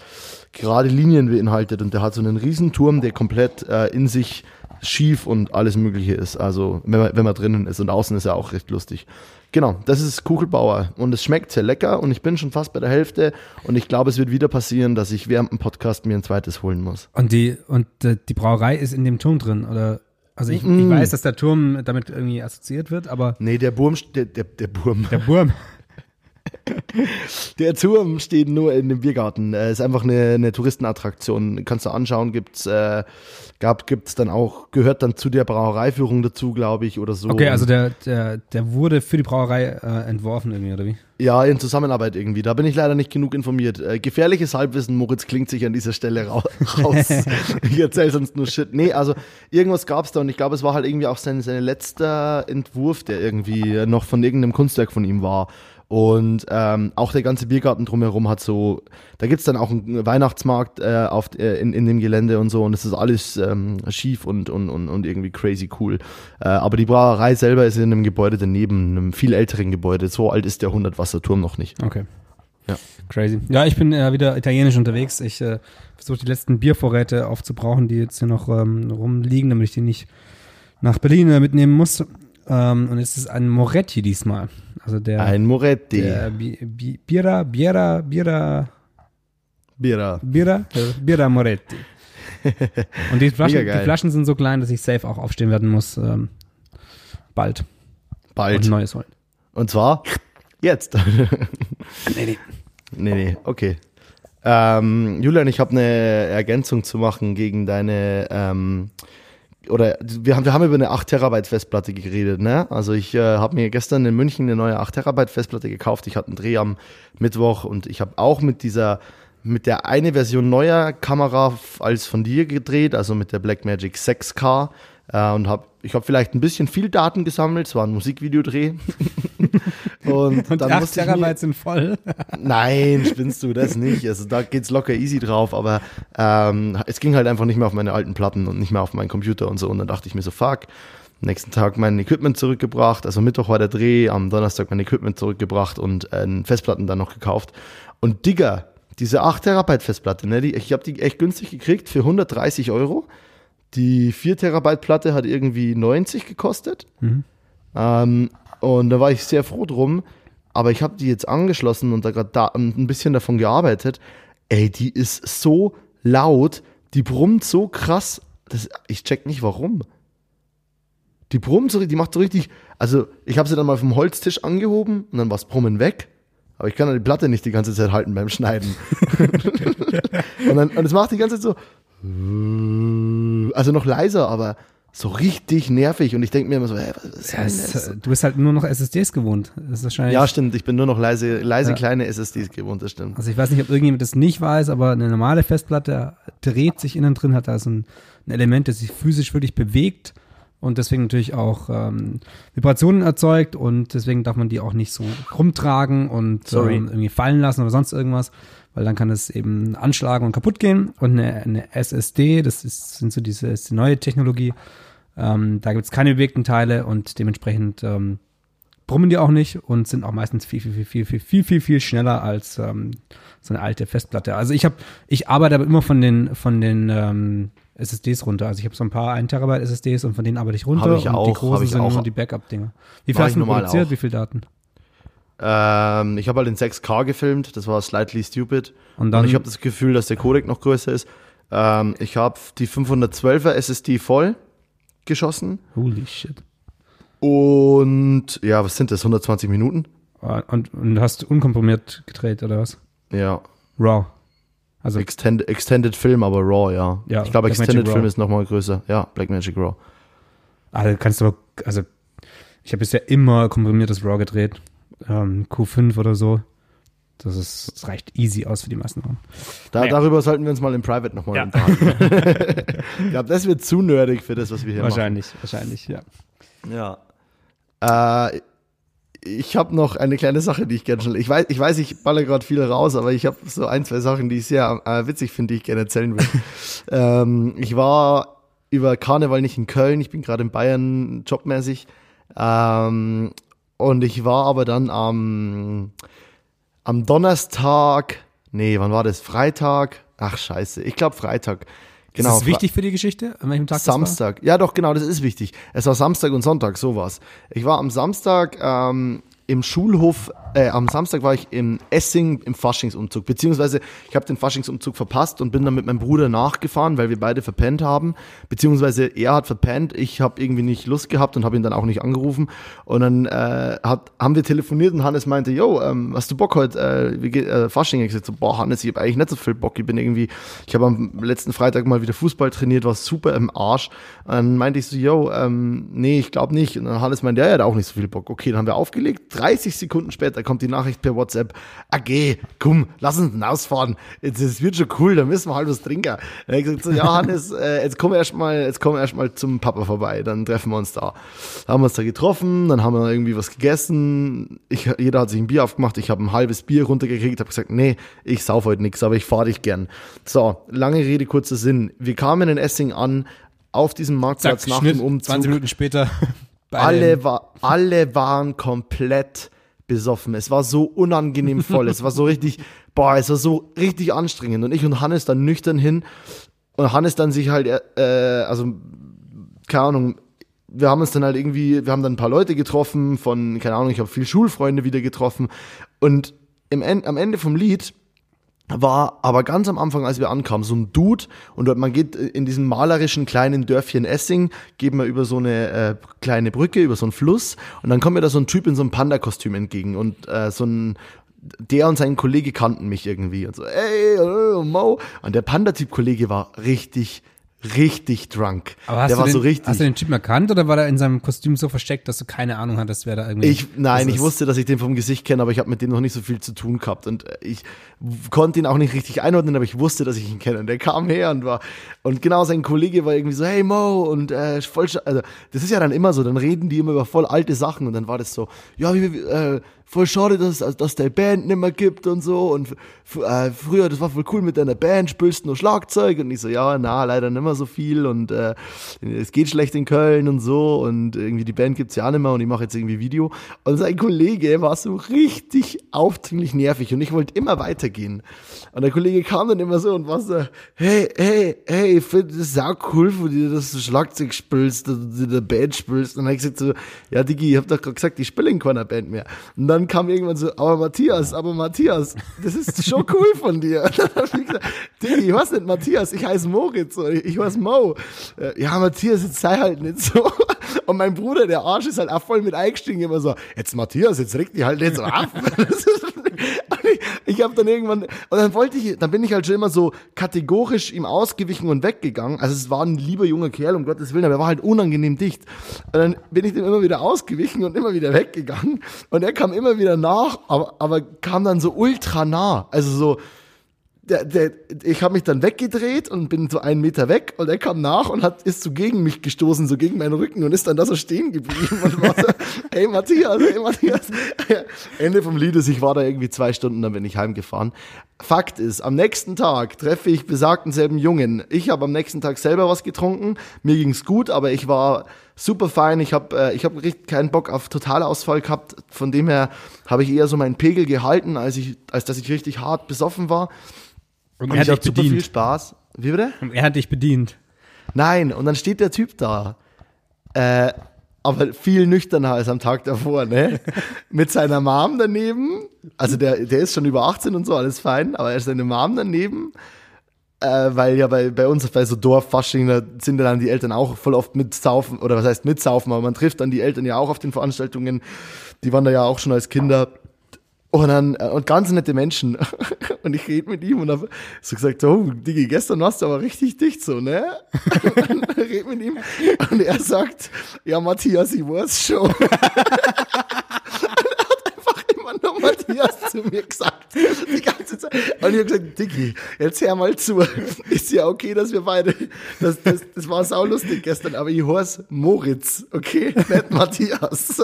gerade Linien beinhaltet. Und der hat so einen Riesenturm, der komplett äh, in sich schief und alles Mögliche ist. Also wenn man, wenn man drinnen ist und außen ist er auch recht lustig. Genau, das ist Kugelbauer und es schmeckt sehr lecker und ich bin schon fast bei der Hälfte und ich glaube, es wird wieder passieren, dass ich während dem Podcast mir ein zweites holen muss. Und die, und äh, die Brauerei ist in dem Turm drin, oder? Also ich, ich Mm. weiß, dass der Turm damit irgendwie assoziiert wird, aber Nee, der Burm, der, der, der Burm, der Burm. der Turm steht nur in dem Biergarten. Äh, ist einfach eine, eine Touristenattraktion. Kannst du anschauen, gibt's, äh, gab, gibt's dann auch, gehört dann zu der Brauereiführung dazu, glaube ich, oder so. Okay, also der, der, der wurde für die Brauerei äh, entworfen irgendwie, oder wie? Ja, in Zusammenarbeit irgendwie. Da bin ich leider nicht genug informiert. Äh, gefährliches Halbwissen, Moritz klingt sich an dieser Stelle rau raus. ich erzähl sonst nur Shit. Nee, also irgendwas gab's da und ich glaube, es war halt irgendwie auch sein, sein letzter Entwurf, der irgendwie noch von irgendeinem Kunstwerk von ihm war. Und ähm, auch der ganze Biergarten drumherum hat so, da gibt's dann auch einen Weihnachtsmarkt äh, auf, äh, in, in dem Gelände und so und es ist alles ähm, schief und, und, und, und irgendwie crazy cool. Äh, aber die Brauerei selber ist in einem Gebäude daneben, einem viel älteren Gebäude. So alt ist der 100-Wasserturm noch nicht. Okay. Ja. Crazy. Ja, ich bin äh, wieder italienisch unterwegs. Ich äh, versuche die letzten Biervorräte aufzubrauchen, die jetzt hier noch ähm, rumliegen, damit ich die nicht nach Berlin äh, mitnehmen muss. Ähm, und es ist ein Moretti diesmal. Also der, Ein Moretti. der Bi Bi Bira, Bira, Bira, Bira. Bira, Bira Moretti. Und die Flaschen, die Flaschen sind so klein, dass ich safe auch aufstehen werden muss. Ähm, bald. Und Bald. ein neues holen. Und zwar jetzt. Nee, nee. nee, nee, okay. Ähm, Julian, ich habe eine Ergänzung zu machen gegen deine ähm, oder wir haben, wir haben über eine 8 Terabyte Festplatte geredet, ne? Also ich äh, habe mir gestern in München eine neue 8 Terabyte Festplatte gekauft. Ich hatte einen Dreh am Mittwoch und ich habe auch mit dieser mit der eine Version neuer Kamera als von dir gedreht, also mit der Blackmagic 6K äh, und habe ich habe vielleicht ein bisschen viel Daten gesammelt. Es war ein Musikvideodreh und, Und dann 8 musste ich mir, Terabyte sind voll. Nein, spinnst du das nicht. Also da geht's locker easy drauf, aber ähm, es ging halt einfach nicht mehr auf meine alten Platten und nicht mehr auf meinen Computer und so. Und dann dachte ich mir so, fuck. Nächsten Tag mein Equipment zurückgebracht, also Mittwoch war der Dreh, am Donnerstag mein Equipment zurückgebracht und äh, Festplatten dann noch gekauft. Und Digga, diese 8 Terabyte Festplatte, ne, die, ich habe die echt günstig gekriegt für 130 Euro. Die 4 Terabyte Platte hat irgendwie 90 gekostet. Ähm, und da war ich sehr froh drum. Aber ich habe die jetzt angeschlossen und da gerade da ein bisschen davon gearbeitet. Ey, die ist so laut, die brummt so krass. Das, ich check nicht warum. Die brummt so, die macht so richtig. Also ich habe sie dann mal vom Holztisch angehoben und dann war das Brummen weg. Aber ich kann ja die Platte nicht die ganze Zeit halten beim Schneiden. und, dann, und es macht die ganze Zeit so. Also noch leiser, aber So richtig nervig. Und ich denke mir immer so, hey, was ist Ja, es, das? du bist halt nur noch SSDs gewohnt. Das ist wahrscheinlich. Ja, stimmt. Ich bin nur noch leise, leise Ja. kleine SSDs gewohnt, das stimmt. Also ich weiß nicht, ob irgendjemand das nicht weiß, aber eine normale Festplatte dreht sich innen drin, hat also ein, ein Element, das sich physisch wirklich bewegt und deswegen natürlich auch ähm, Vibrationen erzeugt und deswegen darf man die auch nicht so rumtragen und ähm, irgendwie fallen lassen oder sonst irgendwas, weil dann kann es eben anschlagen und kaputt gehen. Und eine, eine SSD, das ist, sind so diese ist die neue Technologie, ähm, da gibt es keine bewegten Teile und dementsprechend ähm, brummen die auch nicht und sind auch meistens viel, viel, viel, viel, viel, viel, viel, viel schneller als ähm, so eine alte Festplatte. Also ich habe, ich arbeite aber immer von den, von den ähm, SSDs runter. Also ich habe so ein paar 1 Terabyte SSDs und von denen arbeite ich runter. Hab ich und auch, die großen ich sind auch. nur die Backup-Dinger. Wie Mach viel hast du produziert? auch. Wie viel Daten? Ähm, ich habe halt in 6K gefilmt, das war slightly stupid. Und dann- ich habe das Gefühl, dass der Codec noch größer ist. Ähm, ich habe die 512er SSD voll geschossen. Holy shit. Und ja, was sind das? 120 Minuten? Ah, Und, und hast unkomprimiert gedreht oder was? Ja. Raw. Also Extended, Extended Film, aber RAW, ja. Ja, ich glaube, Extended RAW. Film ist nochmal größer. Ja, Blackmagic RAW. Ah, du kannst aber, also ich habe bisher immer komprimiertes RAW gedreht. Ähm, Q5 oder so. Das ist, das reicht easy aus für die meisten. Da, Naja. Darüber sollten wir uns mal im Private nochmal Ja. unterhalten. ich glaube, das wird zu nerdig für das, was wir hier Wahrscheinlich, wahrscheinlich, ja. machen. Ja. Äh, ich habe noch eine kleine Sache, die ich gerne schnell. Ich weiß, ich weiß, ich balle gerade viel raus, aber ich habe so ein, zwei Sachen, die ich sehr äh, witzig finde, die ich gerne erzählen will. ähm, ich war über Karneval nicht in Köln, ich bin gerade in Bayern jobmäßig. Ähm, und ich war aber dann am, am Donnerstag, nee, wann war das? Freitag? Ach scheiße, ich glaube Freitag. Genau. ist das wichtig für die Geschichte? An welchem Tag? Samstag. Ja, doch, genau, das ist wichtig. Es war Samstag und Sonntag, sowas. Ich war am Samstag ähm, im Schulhof, äh, am Samstag war ich im Essing im Faschingsumzug, beziehungsweise ich habe den Faschingsumzug verpasst und bin dann mit meinem Bruder nachgefahren, weil wir beide verpennt haben, beziehungsweise er hat verpennt, ich habe irgendwie nicht Lust gehabt und habe ihn dann auch nicht angerufen und dann äh, hat, haben wir telefoniert und Hannes meinte, yo, ähm, hast du Bock heute, äh, wie geht, äh, Fasching? Ich so, boah Hannes, ich habe eigentlich nicht so viel Bock, ich bin irgendwie, ich habe am letzten Freitag mal wieder Fußball trainiert, war super im Arsch. Und dann meinte ich so, yo, ähm, nee, ich glaube nicht. Und dann Hannes meinte, ja, er hat auch nicht so viel Bock. Okay, dann haben wir aufgelegt. 30 Sekunden später kommt die Nachricht per WhatsApp, AG, komm, lass uns hinausfahren. Jetzt, es wird schon cool, da müssen wir halt was trinken. Hab ich gesagt so, ja, Hannes, äh, jetzt komm erst mal, jetzt komm erst mal zum Papa vorbei, dann treffen wir uns da. Da haben wir uns da getroffen, dann haben wir irgendwie was gegessen. Ich, jeder hat sich ein Bier aufgemacht, ich habe ein halbes Bier runtergekriegt, habe gesagt, nee, ich sauf heute nichts, aber ich fahre dich gern. So, lange Rede, kurzer Sinn. Wir kamen in Essing an, auf diesem Marktplatz Zack, nach Schnitt, dem Umzug. 20 Minuten später. Alle, war, alle waren komplett besoffen. Es war so unangenehm voll. es war so richtig, boah, es war so richtig anstrengend. Und ich und Hannes dann nüchtern hin. Und Hannes dann sich halt, äh, also, keine Ahnung, wir haben uns dann halt irgendwie, wir haben dann ein paar Leute getroffen von, keine Ahnung, ich habe viel Schulfreunde wieder getroffen. Und im End, am Ende vom Lied war aber ganz am Anfang, als wir ankamen, so ein Dude. Und dort, man geht in diesem malerischen kleinen Dörfchen Essing, geht man über so eine äh, kleine Brücke, über so einen Fluss. Und dann kommt mir da so ein Typ in so einem Panda-Kostüm entgegen. Und äh, so ein der und sein Kollege kannten mich irgendwie. Und so, ey, äh, Mo. Und der Panda-Typ-Kollege war richtig, richtig drunk. Aber hast, der du war den, so richtig. hast du den Typen erkannt oder war er in seinem Kostüm so versteckt, dass du keine Ahnung hattest, wer da irgendwie Ich, nein, ich ist? wusste, dass ich den vom Gesicht kenne, aber ich habe mit dem noch nicht so viel zu tun gehabt und äh, ich konnte ihn auch nicht richtig einordnen, aber ich wusste, dass ich ihn kenne. Und der kam her und war und genau sein Kollege war irgendwie so, hey Mo und äh, voll, also das ist ja dann immer so, dann reden die immer über voll alte Sachen und dann war das so, ja, wie, wie, äh, voll schade, dass also, dass der Band nicht mehr gibt und so. Und äh, früher, das war voll cool mit deiner Band, spielst nur Schlagzeug? Und ich so, ja, na, leider nicht mehr so viel. Und äh, es geht schlecht in Köln und so. Und irgendwie die Band gibt's ja auch nicht mehr. Und ich mache jetzt irgendwie Video. Und sein Kollege war so richtig aufdringlich nervig. Und ich wollte immer weitergehen. Und der Kollege kam dann immer so und war so, hey, hey, hey, ich finde das sau cool von dir, dass du Schlagzeug spielst, dass du in der Band spielst. Und dann hab ich gesagt so, ja Digi, ich hab doch gerade gesagt, ich spiele in keiner Band mehr. Und dann kam irgendwann so, aber Matthias, aber Matthias, das ist schon cool von dir. Dann hab ich weiß nicht Matthias, ich heiße Moritz, ich, ich heiße Mo. Äh, Ja, Matthias, jetzt sei halt nicht so. Und mein Bruder, der Arsch, ist halt auch voll mit eingestiegen, immer so, jetzt Matthias, jetzt regt die halt nicht so ab. ich ich habe dann irgendwann, und dann wollte ich, dann bin ich halt schon immer so kategorisch ihm ausgewichen und weggegangen. Also es war ein lieber junger Kerl, um Gottes Willen, aber er war halt unangenehm dicht. Und dann bin ich dem immer wieder ausgewichen und immer wieder weggegangen. Und er kam immer wieder nach, aber, aber kam dann so ultra nah. Also so, der, der, ich habe mich dann weggedreht und bin so einen Meter weg und er kam nach und hat ist so gegen mich gestoßen, so gegen meinen Rücken und ist dann da so stehen geblieben und war so, hey Matthias, hey Matthias. Ende vom Lied ist, ich war da irgendwie zwei Stunden, dann bin ich heimgefahren. Fakt ist, am nächsten Tag treffe ich besagten selben Jungen. Ich habe am nächsten Tag selber was getrunken, mir ging's gut, aber ich war super fein. Ich habe äh, ich hab richtig keinen Bock auf Totalausfall gehabt. Von dem her habe ich eher so meinen Pegel gehalten, als ich, als dass ich richtig hart besoffen war. Und Und er ich hat hatte dich super viel bedient. Spaß. Wie bitte? Und er hat dich bedient. Nein, und dann steht der Typ da. Äh, aber viel nüchterner als am Tag davor, ne? Mit seiner Mom daneben. Also der, der ist schon über 18 und so, alles fein, aber er ist seine Mom daneben. Äh, weil ja bei, bei uns bei so Dorffasching, da sind ja dann die Eltern auch voll oft mitsaufen, oder was heißt mitsaufen, aber man trifft dann die Eltern ja auch auf den Veranstaltungen. Die waren da ja auch schon als Kinder. Und dann, äh, und ganz nette Menschen. Und ich rede mit ihm und habe so gesagt, oh, Digi, gestern warst du aber richtig dicht so, ne? Und dann red mit ihm. Und er sagt, ja, Matthias, ich weiß schon. Und er hat einfach immer nur Matthias zu mir gesagt. Die ganze Zeit. Und ich habe gesagt, Digi, jetzt hör mal zu. Ist ja okay, dass wir beide, das, das, das war saulustig gestern, aber ich heiße Moritz, okay? Nicht Matthias.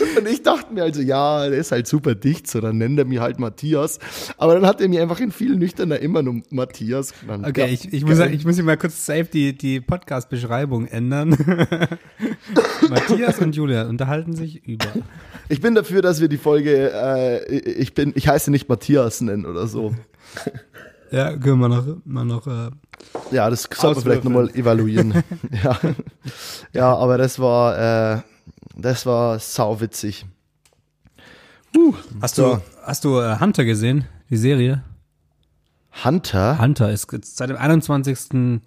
Und ich dachte mir also, ja, der ist halt super dicht, so dann nennt er mich halt Matthias. Aber dann hat er mir einfach in vielen Nüchterner immer nur Matthias genannt. Okay, Ja, ich, ich, muss, ich muss hier mal kurz safe die, die Podcast-Beschreibung ändern. Matthias und Julia unterhalten sich über. ich bin dafür, dass wir die Folge, äh, ich bin, ich heiße nicht Matthias nennen oder so. Ja, können wir noch, mal noch äh, Ja, das sollten wir vielleicht nochmal evaluieren. ja. ja, aber das war, äh, das war sauwitzig. Uh, Hast So. du, hast du äh, Hunter gesehen, die Serie? Hunter? Hunter ist seit dem 21.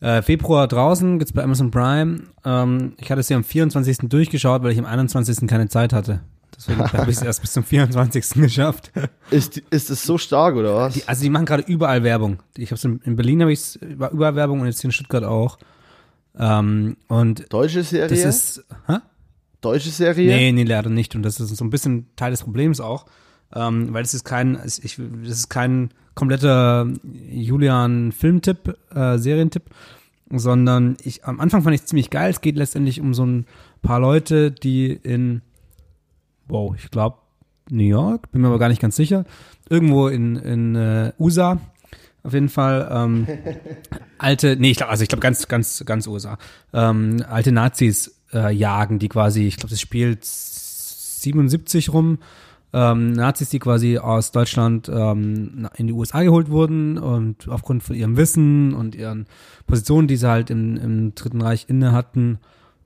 äh, Februar draußen, gibt's bei Amazon Prime. Ähm, ich hatte sie am 24. durchgeschaut, weil ich am 21. keine Zeit hatte. Deswegen habe ich es erst bis zum 24. geschafft. Ist, ist es so stark oder was? Die, also die machen gerade überall Werbung. Ich habe in, in Berlin habe ich es überall Werbung und jetzt hier in Stuttgart auch. Ähm, und Deutsche Serie? das ist, hä? Deutsche Serie? Nee, nee, leider nicht. Und das ist so ein bisschen Teil des Problems auch. Ähm, weil es ist kein, ich, das ist kein kompletter Julian-Filmtipp, äh, Serientipp, sondern ich, am Anfang fand ich es ziemlich geil. Es geht letztendlich um so ein paar Leute, die in, wow, ich glaube, New York, bin mir aber gar nicht ganz sicher, irgendwo in, in äh, USA, auf jeden Fall, ähm, alte, nee, ich glaube, also ich glaube ganz, ganz, ganz USA, ähm, alte Nazis äh, jagen, die quasi, ich glaube, das spielt 77 rum, ähm, Nazis, die quasi aus Deutschland ähm, in die USA geholt wurden und aufgrund von ihrem Wissen und ihren Positionen, die sie halt im, im Dritten Reich inne hatten,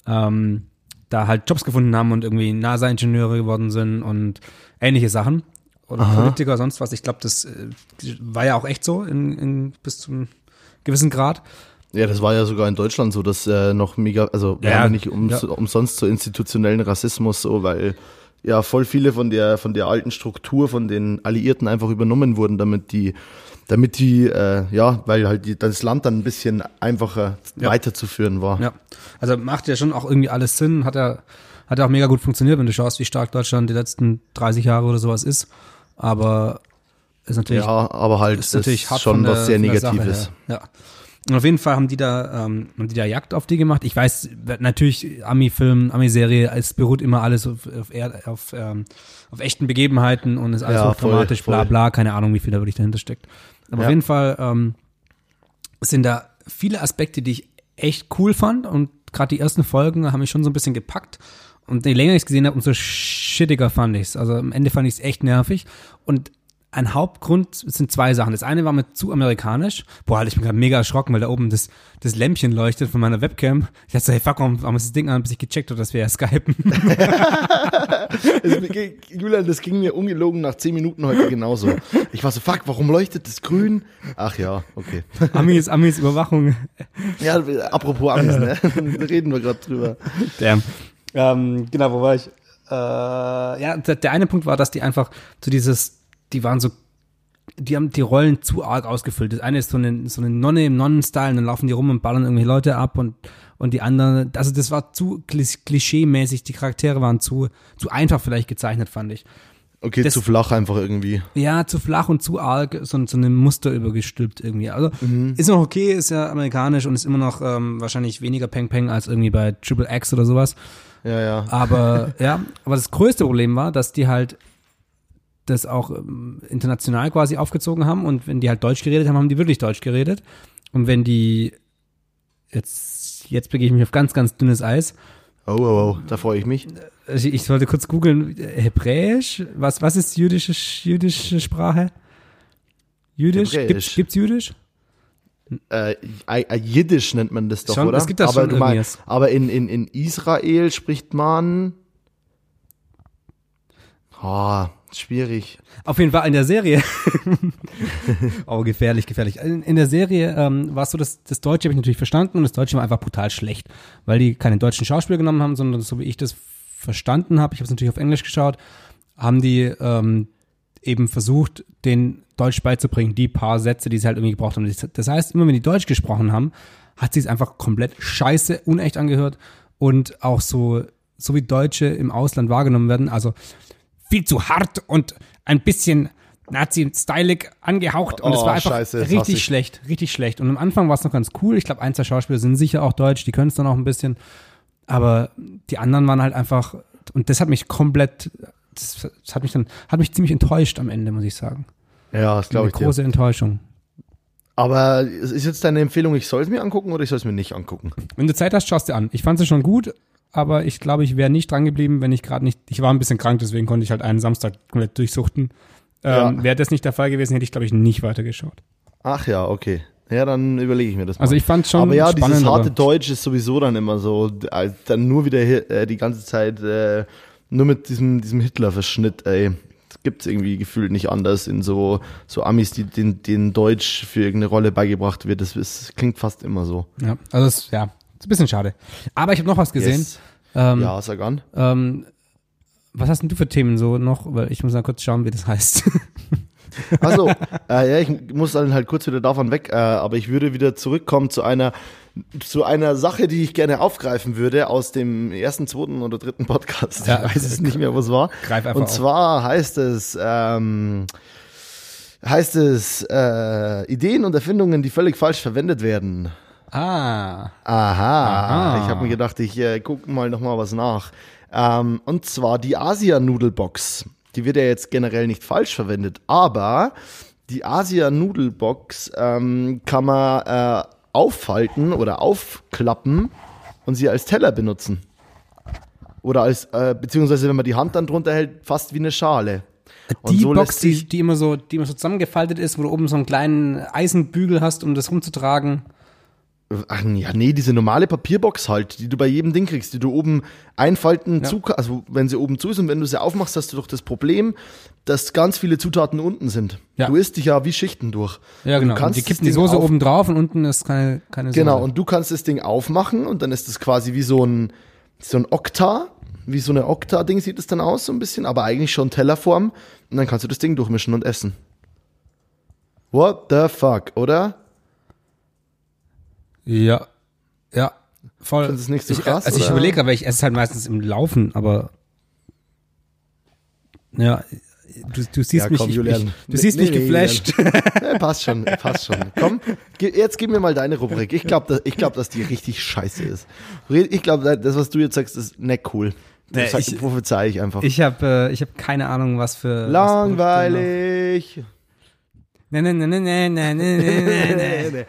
ähm, da halt Jobs gefunden haben und irgendwie NASA-Ingenieure geworden sind und ähnliche Sachen. Oder Politiker, sonst was. Ich glaube, das äh, war ja auch echt so in, in, bis zum gewissen Grad. Ja, das war ja sogar in Deutschland so, dass äh, noch mega, also wir Ja, haben ja nicht ums, ja. umsonst so institutionellen Rassismus so, weil ja voll viele von der von der alten Struktur von den Alliierten einfach übernommen wurden, damit die damit die äh, ja, weil halt die, das Land dann ein bisschen einfacher Ja. weiterzuführen war. Ja. Also macht ja schon auch irgendwie alles Sinn. Hat ja, hat ja auch mega gut funktioniert, wenn du schaust, wie stark Deutschland die letzten 30 Jahre oder sowas ist. Aber ist natürlich Ja, aber halt ist natürlich hart schon was sehr Negatives. Ja. Und auf jeden Fall haben die da, ähm, haben die da Jagd auf die gemacht. Ich weiß, natürlich, Ami-Film, Ami-Serie, es beruht immer alles auf, auf, auf, ähm, auf echten Begebenheiten und ist alles Ja, hochdramatisch, voll, bla voll. bla, keine Ahnung, wie viel da wirklich dahinter steckt. Aber Ja. auf jeden Fall ähm, sind da viele Aspekte, die ich echt cool fand und gerade die ersten Folgen haben mich schon so ein bisschen gepackt. Und je länger ich es gesehen habe, umso shittiger fand ich es. Also am Ende fand ich es echt nervig. Und ein Hauptgrund sind zwei Sachen. Das eine war mir zu amerikanisch. Boah, halt ich bin gerade mega erschrocken, weil da oben das, das Lämpchen leuchtet von meiner Webcam. Ich dachte so, hey, fuck, warum, warum ist das Ding an, bis ich gecheckt habe, dass wir ja skypen. Julian, das ging mir ungelogen nach zehn Minuten heute genauso. Ich war so, fuck, warum leuchtet das grün? Ach ja, okay. Amis, Amis Überwachung. Ja, apropos Amis, ne? Da reden wir gerade drüber. Damn. Ähm, genau, wo war ich? Äh, ja, der, der eine Punkt war, dass die einfach so dieses, die waren so, die haben die Rollen zu arg ausgefüllt. Das eine ist so eine, so eine Nonne im Nonnenstyle und dann laufen die rum und ballern irgendwelche Leute ab und, und die anderen, also das war zu klis- klischee-mäßig, die Charaktere waren zu, zu einfach vielleicht gezeichnet, fand ich. Okay, Das- zu flach einfach irgendwie. Ja, zu flach und zu arg, so, so ein Muster übergestülpt irgendwie. Also ist noch okay, ist ja amerikanisch und ist immer noch ähm, wahrscheinlich weniger Peng Peng als irgendwie bei Triple X oder sowas. Ja, ja. Aber ja, aber das größte Problem war, dass die halt das auch ähm, international quasi aufgezogen haben und wenn die halt Deutsch geredet haben, haben die wirklich Deutsch geredet. Und wenn die jetzt jetzt begebe ich mich auf ganz ganz dünnes Eis. Oh, oh, oh, da freue ich mich. Also Ich sollte kurz googeln äh, Hebräisch. Was was ist jüdische jüdische Sprache? Jüdisch? Hebräisch. Gibt's, gibt's Jüdisch? Äh, äh, äh, Jiddisch nennt man das doch, Schon, oder? es gibt das aber schon meinst, aber in, in, in Israel spricht man. Ah, schwierig. Auf jeden Fall in der Serie. oh, gefährlich, gefährlich. In, in der Serie ähm, war es so, dass das Deutsche habe ich natürlich verstanden und das Deutsche war einfach brutal schlecht, weil die keine deutschen Schauspieler genommen haben, sondern so wie ich das verstanden habe, ich habe es natürlich auf Englisch geschaut, haben die ähm, eben versucht, den Deutsch beizubringen, die paar Sätze, die sie halt irgendwie gebraucht haben. Das heißt, immer wenn die Deutsch gesprochen haben, hat sie es einfach komplett scheiße, unecht angehört und auch so, so wie Deutsche im Ausland wahrgenommen werden, also viel zu hart und ein bisschen Nazi-stylig angehaucht und es Oh, war einfach scheiße, richtig ich. schlecht, richtig schlecht. Und am Anfang war es noch ganz cool. Ich glaube, ein, zwei Schauspieler sind sicher auch deutsch, die können es dann auch ein bisschen. Aber die anderen waren halt einfach, und das hat mich komplett, das, das hat mich dann, hat mich ziemlich enttäuscht am Ende, muss ich sagen. Ja, das glaube Eine ich dir. große Enttäuschung. Aber es ist jetzt deine Empfehlung, ich soll es mir angucken oder ich soll es mir nicht angucken? Wenn du Zeit hast, schaust dir an. Ich fand sie schon gut, aber ich glaube, ich wäre nicht dran geblieben, wenn ich gerade nicht, ich war ein bisschen krank, deswegen konnte ich halt einen Samstag komplett durchsuchten. Ähm, Ja. Wäre das nicht der Fall gewesen, hätte ich, glaube ich, nicht weitergeschaut. Ach ja, okay. Ja, dann überlege ich mir das mal. Also ich fand schon aber ja, spannend, dieses harte Deutsch ist sowieso dann immer so, äh, dann nur wieder äh, die ganze Zeit äh, nur mit diesem, diesem Hitler-Verschnitt, ey. Das gibt's irgendwie gefühlt nicht anders in so, so Amis, die den, denen Deutsch für irgendeine Rolle beigebracht wird. Das, ist, klingt fast immer so. Ja, also es, ja, ist ein bisschen schade. Aber ich habe noch was gesehen. Yes. Ähm, Ja, sag an. ähm, was hast denn du für Themen so noch? Weil ich muss mal kurz schauen, wie das heißt. Also, äh, ja, ich muss dann halt kurz wieder davon weg, äh, aber ich würde wieder zurückkommen zu einer zu einer Sache, die ich gerne aufgreifen würde aus dem ersten, zweiten oder dritten Podcast. Ja, ich weiß es nicht mehr, was war. greif einfach Und auf. zwar heißt es ähm, heißt es äh, Ideen und Erfindungen, die völlig falsch verwendet werden. Ah. Aha, Aha. ich habe mir gedacht, ich äh, gucke mal noch mal was nach. Ähm, und zwar die Asia-Nudelbox. Die wird ja jetzt generell nicht falsch verwendet, aber die Asia-Nudelbox ähm, kann man äh, auffalten oder aufklappen und sie als Teller benutzen. Oder als, äh, beziehungsweise wenn man die Hand dann drunter hält, fast wie eine Schale. Und Die so Box, die, die immer so, die immer so zusammengefaltet ist, wo du oben so einen kleinen Eisenbügel hast, um das rumzutragen. Ach ja, nee, diese normale Papierbox halt, die du bei jedem Ding kriegst, die du oben einfalten zu, also wenn sie oben zu ist und wenn du sie aufmachst, hast du doch das Problem, dass ganz viele Zutaten unten sind. Ja. Du isst dich ja wie Schichten durch. Ja, genau. Du kannst und die kippen die Soße oben drauf und unten ist keine, keine Soße. Genau, und du kannst das Ding aufmachen und dann ist es quasi wie so ein, so ein Okta, wie so eine Okta-Ding sieht es dann aus, so ein bisschen, aber eigentlich schon Tellerform und dann kannst du das Ding durchmischen und essen. What the fuck, oder? Ja. Ja. Voll. Findest es nicht so ich, krass, Also ich oder? überlege, aber ich esse es halt meistens im Laufen, aber ja, du, du siehst Ja, mich, komm, ich, ich, du siehst Nee, mich nee, geflasht. Ja, passt schon, passt schon. Komm, jetzt gib mir mal deine Rubrik. Ich glaube, dass, ich glaub, dass die richtig scheiße ist. Ich glaube, das, was du jetzt sagst, ist nicht cool. Nee, Das sag- ich- prophezei ich einfach. Ich habe äh, ich hab keine Ahnung, was für Langweilig. Nee, nee, nee, nee, nee, nee, nee, nee, nee, nee.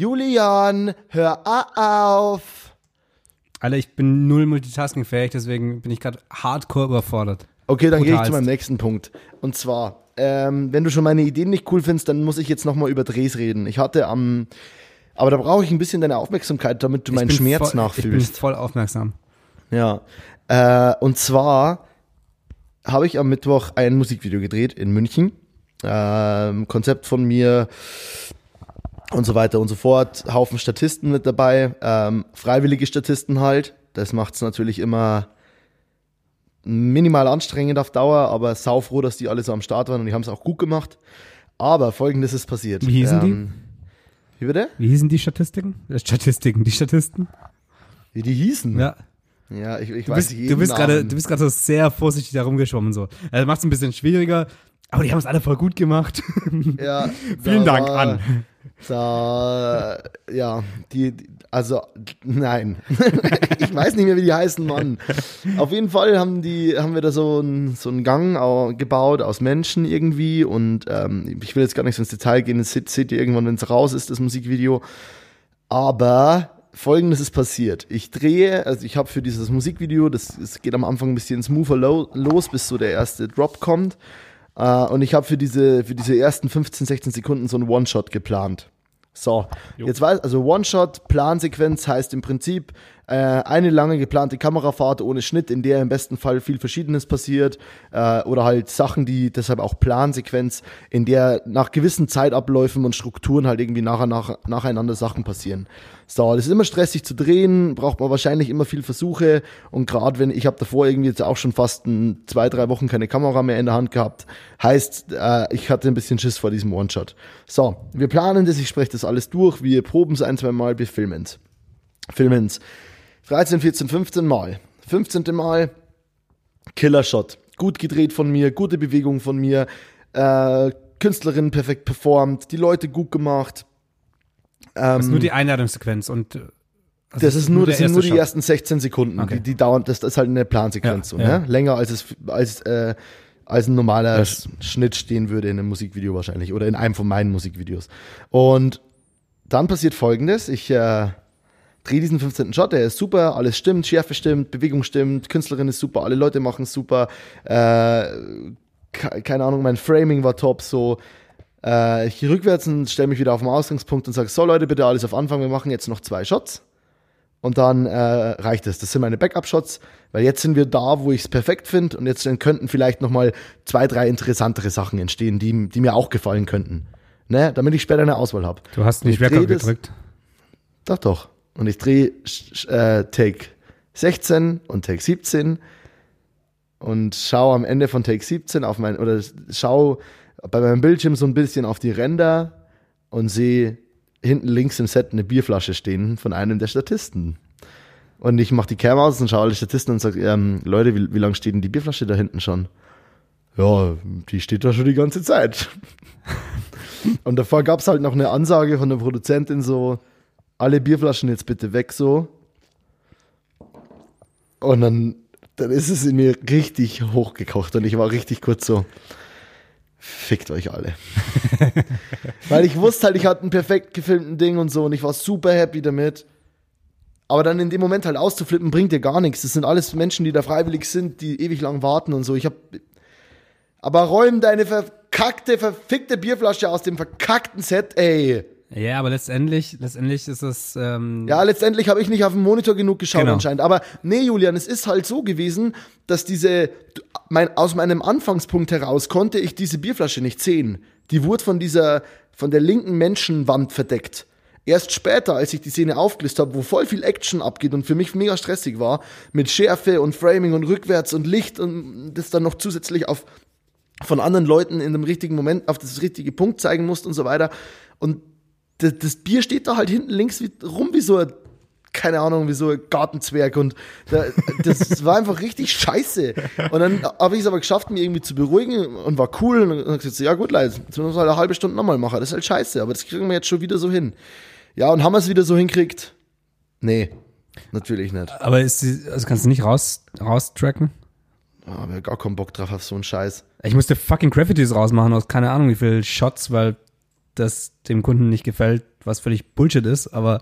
Julian, hör auf. Alter, ich bin null multitaskingfähig, deswegen bin ich gerade hardcore überfordert. Okay, dann gehe ich zu meinem nächsten Punkt. Und zwar, ähm, wenn du schon meine Ideen nicht cool findest, dann muss ich jetzt nochmal über Drehs reden. Ich hatte am, aber da brauche ich ein bisschen deine Aufmerksamkeit, damit du Ich meinen Schmerz voll, nachfühlst. Ich bin voll aufmerksam. Ja. Äh, und zwar habe ich am Mittwoch ein Musikvideo gedreht in München. Ähm, Konzept von mir und so weiter und so fort. Haufen Statisten mit dabei. Ähm, freiwillige Statisten halt. Das macht es natürlich immer minimal anstrengend auf Dauer, aber saufroh, dass die alle so am Start waren und die haben es auch gut gemacht. Aber folgendes ist passiert. Wie hießen die? ähm, Wie bitte? Wie hießen die Statistiken? Äh, Statistiken, die Statisten? Wie die hießen? Ja. Ja, ich, ich Du weiß bist, nicht du bist gerade, du bist gerade so sehr vorsichtig da rumgeschwommen so. Also macht es ein bisschen schwieriger, aber die haben es alle voll gut gemacht. Ja, Vielen da Dank war- an. Da, ja, die, also, nein. ich weiß nicht mehr, wie die heißen, Mann. Auf jeden Fall haben die, haben wir da so einen so einen Gang au- gebaut aus Menschen irgendwie und ähm, ich will jetzt gar nicht so ins Detail gehen, das seht, ihr irgendwann, wenn es raus ist, das Musikvideo. Aber folgendes ist passiert. Ich drehe, also ich habe für dieses Musikvideo, das, es geht am Anfang ein bisschen smoother lo los, bis so der erste Drop kommt. Äh, und ich habe für diese, für diese ersten 15, 16 Sekunden so einen One-Shot geplant. So, jetzt weiß, also One-Shot, Plansequenz heißt im Prinzip äh, eine lange geplante Kamerafahrt ohne Schnitt, in der im besten Fall viel Verschiedenes passiert äh, oder halt Sachen, die deshalb auch Plansequenz, in der nach gewissen Zeitabläufen und Strukturen halt irgendwie nach, nach, nacheinander Sachen passieren. So, das ist immer stressig zu drehen, braucht man wahrscheinlich immer viel Versuche und gerade wenn ich habe davor irgendwie jetzt auch schon fast ein, zwei, drei Wochen keine Kamera mehr in der Hand gehabt, heißt, äh, ich hatte ein bisschen Schiss vor diesem One-Shot. So, wir planen das, ich spreche das alles durch, wir proben es ein, zwei Mal, wir filmen es. Filmen es. 13, 14, 15 Mal. 15. Mal, Killershot. Gut gedreht von mir, gute Bewegung von mir, äh, Künstlerin perfekt performt, die Leute gut gemacht. Das ist Ähm, nur die Einladungssequenz und äh, also das ist nur, das sind nur die Shot. ersten 16 Sekunden. Okay. Die, die dauern, das, das ist halt eine Plansequenz Ja, so, ja. Ne? Länger als es als, äh, als ein normaler Das- Schnitt stehen würde in einem Musikvideo wahrscheinlich oder in einem von meinen Musikvideos. Und dann passiert folgendes: Ich äh, drehe diesen 15. Shot, der ist super, alles stimmt, Schärfe stimmt, Bewegung stimmt, Künstlerin ist super, alle Leute machen es super. Äh, ke- keine Ahnung, mein Framing war top, so. Äh, ich gehe rückwärts und stelle mich wieder auf den Ausgangspunkt und sage: So, Leute, bitte alles auf Anfang, wir machen jetzt noch zwei Shots. Und dann äh, reicht es. Das sind meine Backup-Shots, weil jetzt sind wir da, wo ich es perfekt finde und jetzt könnten vielleicht noch mal zwei, drei interessantere Sachen entstehen, die, die mir auch gefallen könnten. Ne? Damit ich später eine Auswahl habe. Du hast nicht dreh das- gedrückt. Doch, doch. Und ich drehe äh, Take 16 und Take 17 und schaue am Ende von Take 17 auf mein, oder schaue bei meinem Bildschirm so ein bisschen auf die Ränder und sehe hinten links im Set eine Bierflasche stehen von einem der Statisten. Und ich mache die Cam aus und schaue alle Statisten und sage, ähm, Leute, wie, wie lange steht denn die Bierflasche da hinten schon? Ja, die steht da schon die ganze Zeit. und davor gab es halt noch eine Ansage von der Produzentin so, alle Bierflaschen jetzt bitte weg so. Und dann, dann ist es in mir richtig hochgekocht und ich war richtig kurz so, fickt euch alle. Weil ich wusste halt, ich hatte einen perfekt gefilmten Ding und so und ich war super happy damit. Aber dann in dem Moment halt auszuflippen, bringt dir gar nichts. Das sind alles Menschen, die da freiwillig sind, die ewig lang warten und so. Ich hab. Aber räum deine verkackte, verfickte Bierflasche aus dem verkackten Set, ey. Ja, aber letztendlich, letztendlich ist es ähm, Ja, letztendlich habe ich nicht auf den Monitor genug geschaut Genau. anscheinend. Aber nee, Julian, es ist halt so gewesen, dass diese, mein, aus meinem Anfangspunkt heraus konnte ich diese Bierflasche nicht sehen. Die wurde von dieser, von der linken Menschenwand verdeckt. Erst später, als ich die Szene aufgelöst habe, wo voll viel Action abgeht und für mich mega stressig war, mit Schärfe und Framing und rückwärts und Licht und das dann noch zusätzlich auf von anderen Leuten in dem richtigen Moment auf das richtige Punkt zeigen musst und so weiter. Und das, das Bier steht da halt hinten links wie, rum wie so ein, keine Ahnung, wie so ein Gartenzwerg und da, das war einfach richtig scheiße. Und dann habe ich es aber geschafft, mich irgendwie zu beruhigen und war cool und dann gesagt, ja gut, Leute, jetzt müssen wir halt eine halbe Stunde nochmal machen. Das ist halt scheiße, aber das kriegen wir jetzt schon wieder so hin. Ja, und haben wir es wieder so hinkriegt? Nee, natürlich nicht. aber ist die, also kannst du nicht raus raustracken? Oh, hab ja gar keinen Bock drauf auf so einen Scheiß. Ich musste fucking Graffitis rausmachen aus keine Ahnung wie viel Shots, weil das dem Kunden nicht gefällt, was völlig Bullshit ist, aber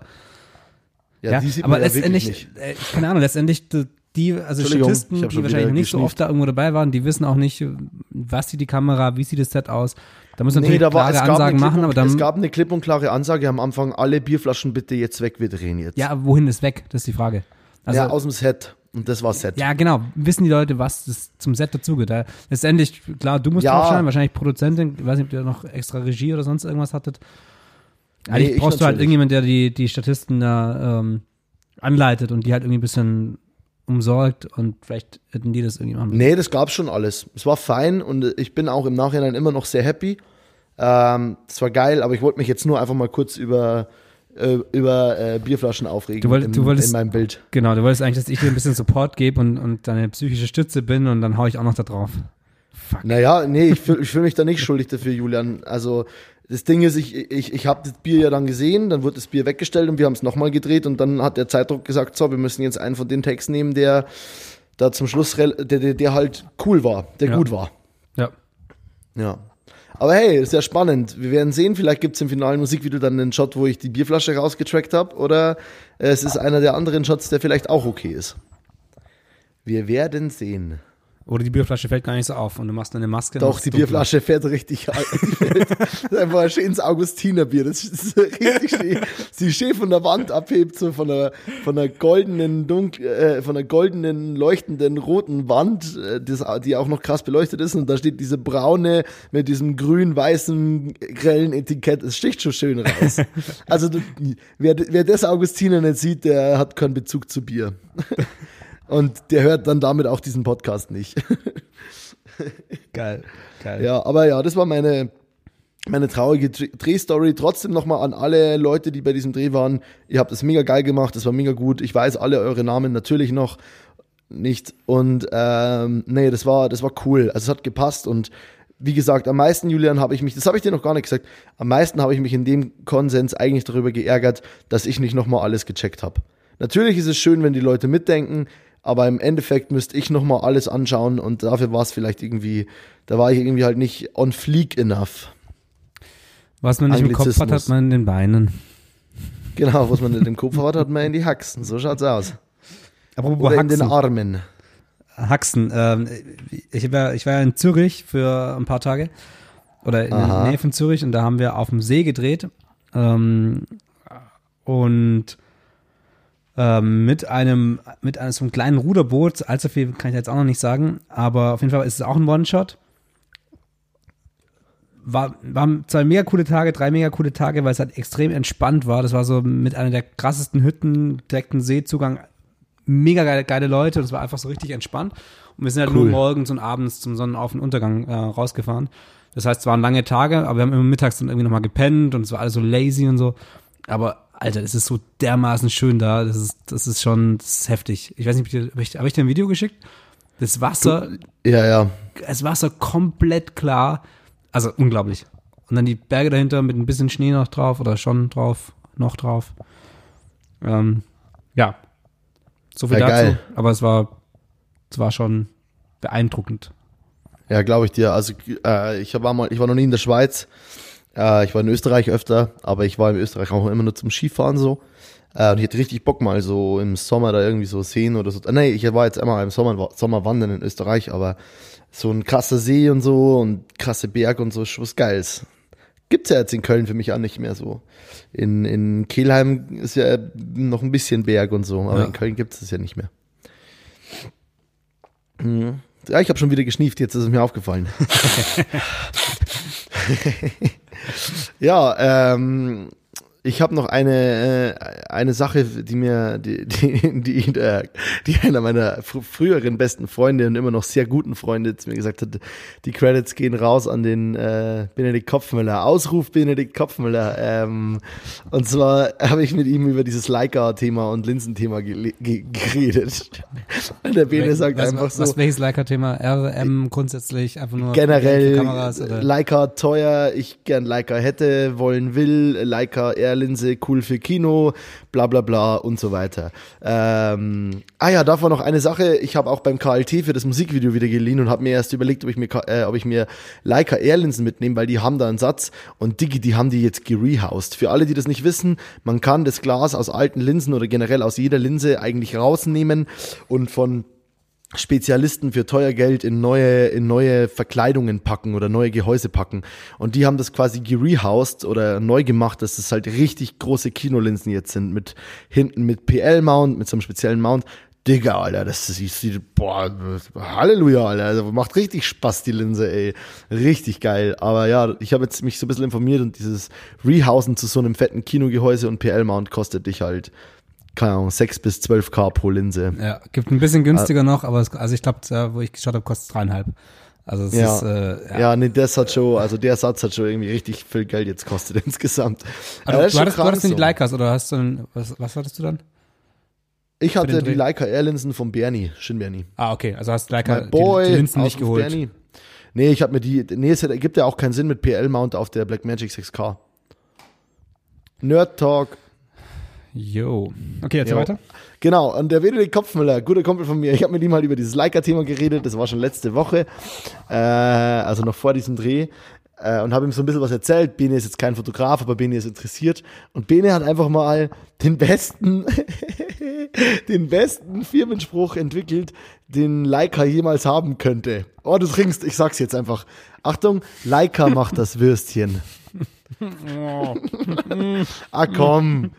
ja, aber ja wirklich letztendlich, äh, keine Ahnung, letztendlich die- also Statisten, die wahrscheinlich nicht so oft da irgendwo dabei waren, die wissen auch nicht, was sieht die Kamera, wie sieht das Set aus. Da muss man Nee, natürlich war, klare Ansagen machen, klipp aber und, dann, es gab eine klipp und klare Ansage am Anfang, alle Bierflaschen bitte jetzt weg, wir drehen jetzt. ja, wohin ist weg? Das ist die Frage. Also, ja, aus dem Set. Und das war Set. Ja, genau. Wissen die Leute, was das zum Set dazugehört? Da- Letztendlich, klar, du musst Ja. draufschneiden, wahrscheinlich Produzentin, ich weiß nicht, ob ihr noch extra Regie oder sonst irgendwas hattet. Eigentlich ich brauchst du halt natürlich. irgendjemand, der die, die Statisten da ähm, anleitet und die halt irgendwie ein bisschen umsorgt und vielleicht hätten die das irgendwie machen müssen. Nee, das gab's schon alles. Es war fein und ich bin auch im Nachhinein immer noch sehr happy. Ähm, das war geil, aber ich wollte mich jetzt nur einfach mal kurz über, äh, über äh, Bierflaschen aufregen Du wollt- in, du wolltest- in meinem Bild. Genau, du wolltest eigentlich, dass ich dir ein bisschen Support gebe und, und deine psychische Stütze bin und dann hau ich auch noch da drauf. Fuck. Naja, nee, ich fühle ich fühl mich da nicht schuldig dafür, Julian. Also das Ding ist, ich, ich, ich habe das Bier ja dann gesehen, dann wurde das Bier weggestellt und wir haben es nochmal gedreht und dann hat der Zeitdruck gesagt, so, wir müssen jetzt einen von den Texten nehmen, der da zum Schluss, der, der, der halt cool war, der Ja. gut war. Ja. Ja. Aber hey, ist ja spannend. Wir werden sehen, vielleicht gibt's im finalen Musikvideo dann einen Shot, wo ich die Bierflasche rausgetrackt habe, oder es ist einer der anderen Shots, der vielleicht auch okay ist. Wir werden sehen. Oder die Bierflasche fällt gar nicht so auf und du machst eine Maske. Doch, die. Bierflasche fährt richtig fährt- Das ist einfach ein schönes Augustinerbier. Das ist richtig schön. Sie schön von der Wand abhebt, so von einer, von einer goldenen, dunkel, äh, von einer goldenen, leuchtenden, roten Wand, äh, das, die auch noch krass beleuchtet ist. Und da steht diese braune mit diesem grün-weißen, grellen Etikett. Es sticht schon schön raus. Also, du, wer, wer das Augustiner nicht sieht, der hat keinen Bezug zu Bier. Und der hört dann damit auch diesen Podcast nicht. Geil. Geil. Ja, aber ja, das war meine, meine traurige Dre- Drehstory. Trotzdem nochmal an alle Leute, die bei diesem Dreh waren. Ihr habt es mega geil gemacht, das war mega gut. Ich weiß alle eure Namen natürlich noch nicht. Und ähm, nee, das war, das war cool. Also es hat gepasst und wie gesagt, am meisten, Julian, habe ich mich, das habe ich dir noch gar nicht gesagt, am meisten habe ich mich in dem Konsens eigentlich darüber geärgert, dass ich nicht nochmal alles gecheckt habe. Natürlich ist es schön, wenn die Leute mitdenken, aber im Endeffekt müsste ich nochmal alles anschauen und dafür war es vielleicht irgendwie, da war ich irgendwie halt nicht on fleek enough. Was man nicht im Kopf hat, hat man in den Beinen. Genau, was man in dem Kopf hat, hat man in die Haxen. So schaut's aus. Apropos Oder in den Haxen. Armen. Haxen. Ähm, ich, war, ich war ja in Zürich für ein paar Tage. Oder in Aha. der Nähe von Zürich und da haben wir auf dem See gedreht. Ähm, und ähm, mit einem, mit einem so einem kleinen Ruderboot, allzu viel kann ich jetzt auch noch nicht sagen, aber auf jeden Fall ist es auch ein One-Shot. War, waren zwei mega coole Tage, drei mega coole Tage, weil es halt extrem entspannt war. Das war so mit einer der krassesten Hütten, direkten Seezugang, mega geile, geile Leute und es war einfach so richtig entspannt. Und wir sind halt Cool. nur morgens und abends zum Sonnenauf- und Untergang äh, rausgefahren. Das heißt, es waren lange Tage, aber wir haben immer mittags dann irgendwie nochmal gepennt und es war alles so lazy und so. Aber Alter, es ist so dermaßen schön da. Das ist, das ist schon das ist heftig. Ich weiß nicht, habe ich, dir- hab ich, dir ein Video geschickt? Das Wasser, Ja, ja. das Wasser komplett klar. Also unglaublich. Und dann die Berge dahinter mit ein bisschen Schnee noch drauf oder schon drauf, noch drauf. Ähm, ja. So viel Ja, dazu. geil. Aber es war, es war schon beeindruckend. Ja, glaube ich dir. Also äh, ich war mal, ich war noch nie in der Schweiz. Äh, ich war in Österreich öfter, aber ich war in Österreich auch immer nur zum Skifahren so. Äh, und ich hatte richtig Bock mal so im Sommer da irgendwie so sehen oder so. Äh, nee, ich war jetzt einmal im Sommer, Sommer wandern in Österreich, aber so ein krasser See und so und krasse Berg und so ist was Geiles. Gibt's ja jetzt in Köln für mich auch nicht mehr so. In, in Kelheim ist ja noch ein bisschen Berg und so, aber Ja. in Köln gibt's es ja nicht mehr. Mhm. Ja, ich habe schon wieder geschnieft, jetzt ist es mir aufgefallen. ja, ähm, ich habe noch eine, äh, eine Sache, die mir, die, die, die, äh, die einer meiner fr früheren besten Freunde und immer noch sehr guten Freunde zu mir gesagt hat, die Credits gehen raus an den äh, Benedikt Kopfmüller. Ausruf Benedikt Kopfmüller. Ähm, und zwar habe ich mit ihm über dieses Leica-Thema und Linsenthema ge geredet. Und der Bene sagt was, einfach was, so, was welches Leica-Thema? RM grundsätzlich einfach nur generell Kameras? Leica teuer, ich gern Leica hätte, wollen will, Leica R-Linse cool für Kino, bla bla bla und so weiter. Ähm, ah ja, davor noch eine Sache, ich habe auch beim KLT für das Musikvideo wieder geliehen und habe mir erst überlegt, ob ich mir, äh, ob ich mir Leica R-Linsen mitnehme, weil die haben da einen Satz und Digi, die haben die jetzt gerehoused. Für alle, die das nicht wissen, man kann das Glas aus alten Linsen oder generell aus jeder Linse eigentlich rausnehmen und von Spezialisten für teuer Geld in neue, in neue Verkleidungen packen oder neue Gehäuse packen. Und die haben das quasi gerehoused oder neu gemacht, dass es halt richtig große Kinolinsen jetzt sind, mit hinten mit PL-Mount, mit so einem speziellen Mount. Digga, Alter, das sieht, boah, Halleluja, Alter, also macht richtig Spaß, die Linse, ey. Richtig geil. Aber ja, ich habe jetzt mich so ein bisschen informiert und dieses Rehousen zu so einem fetten Kinogehäuse und PL-Mount kostet dich halt keine Ahnung, 6 bis 12k pro Linse. Ja, gibt ein bisschen günstiger noch, aber es, also ich glaube, wo ich geschaut habe, kostet dreieinhalb. Also es Ja. ist, äh, ja. Ja, nee, das hat schon, also der Satz hat schon irgendwie richtig viel Geld jetzt kostet insgesamt. Aber Ja, du, du, hattest, du die. Leicas oder hast du denn, was, was hattest du dann? Ich hatte die? Leica Air-Linsen von Bernie, Shin Bernie. Ah, okay, also hast Leica Mein Boy, die, die Linsen nicht geholt. Bernie. Nee, ich habe mir die, nee, es gibt ja auch keinen Sinn mit PL-Mount auf der Blackmagic 6K. Nerd Talk. Jo. Okay, jetzt Jo. weiter. Genau, und der Benedikt Kopfmüller, guter Kumpel von mir, ich habe mit ihm halt über dieses Leica-Thema geredet, das war schon letzte Woche, äh, also noch vor diesem Dreh, äh, und habe ihm so ein bisschen was erzählt. Bene ist jetzt kein Fotograf, aber Bene ist interessiert. Und Bene hat einfach mal den besten, den besten Firmenspruch entwickelt, den Leica jemals haben könnte. Oh, du trinkst, ich sag's jetzt einfach. Achtung, Leica macht das Würstchen. ah komm.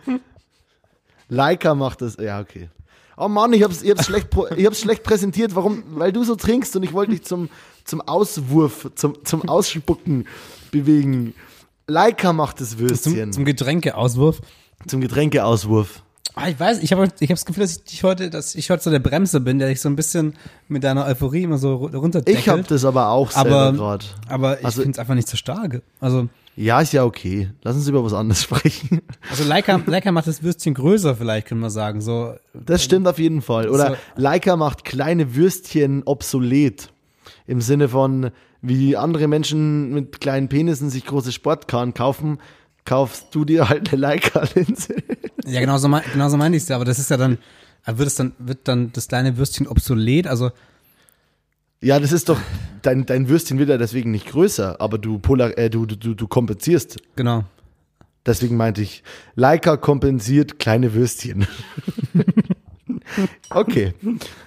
Leica macht das. Ja, okay. Oh Mann, ich hab's, ich hab's, schlecht, ich hab's schlecht präsentiert. Warum? Weil du so trinkst und ich wollte dich zum, zum Auswurf, zum, zum Ausspucken bewegen. Leica macht das Würstchen. Zum, zum Getränkeauswurf. zum Getränkeauswurf. Ah, ich weiß, ich habe ich hab das Gefühl, dass ich heute, dass ich heute so der Bremse bin, der dich so ein bisschen mit deiner Euphorie immer so ru- runterdeckelt. Ich hab das aber auch selber gerade. aber ich Also- find's einfach nicht so stark. Also, Ja, ist ja okay. Lass uns über was anderes sprechen. also Leica, Leica macht das Würstchen größer vielleicht, können wir sagen. So, Das stimmt auf jeden Fall. Oder So. Leica macht kleine Würstchen obsolet. Im Sinne von, wie andere Menschen mit kleinen Penissen sich große Sportkarren kaufen, kaufst du dir halt eine Leica-Linse. ja, genau so, mein, genau so meine ich es, aber das ist ja dann, wird es dann, wird dann das kleine Würstchen obsolet? Also, Ja, das ist doch, dein, dein Würstchen wird ja deswegen nicht größer, aber du, polar, äh, du, du, du kompensierst. genau. Deswegen meinte ich, Leica kompensiert kleine Würstchen. okay.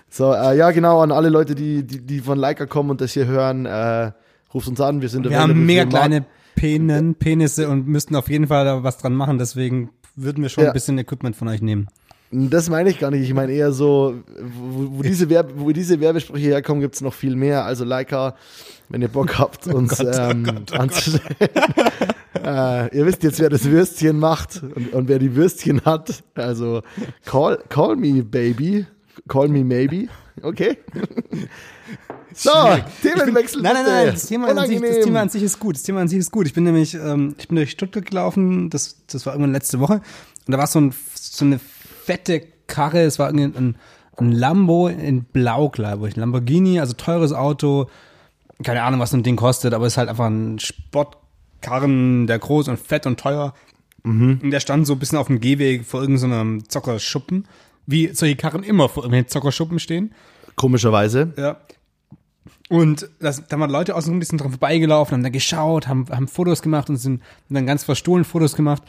So, äh, ja, genau, an alle Leute, die, die, die von Leica kommen und das hier hören, äh, ruft uns an, wir sind Wir haben mega kleine Penen, Penisse und müssten auf jeden Fall da was dran machen, deswegen würden wir schon Ja. ein bisschen Equipment von euch nehmen. Das meine ich gar nicht. Ich meine eher so, wo, wo, diese, Werbe, wo diese Werbesprüche herkommen, gibt's noch viel mehr. Also Leica, wenn ihr Bock habt, uns ähm, anzustellen. äh, ihr wisst jetzt, wer das Würstchen macht und, und wer die Würstchen hat. Also call, call me, baby. Call me, maybe. Okay. so, Themenwechsel. Nein, nein, nein, das Thema, an sich, das. Thema an sich ist gut. Das Thema an sich ist gut. Ich bin nämlich, ähm, ich bin durch Stuttgart gelaufen, das, das war irgendwann letzte Woche. Und da war so, ein, so eine fette Karre, es war irgendwie ein, ein Lambo in Blau, glaube ich. Ein Lamborghini, also teures Auto. Keine Ahnung, was so ein Ding kostet, aber es ist halt einfach ein Sportkarren, der groß und fett und teuer. Und der stand so ein bisschen auf dem Gehweg vor irgendeinem Zockerschuppen. Wie solche Karren immer vor irgendwelchen Zockerschuppen stehen. Komischerweise. Ja. Und das, da waren Leute außenrum, die sind dran vorbeigelaufen, haben da geschaut, haben, haben Fotos gemacht und sind und dann ganz verstohlen Fotos gemacht.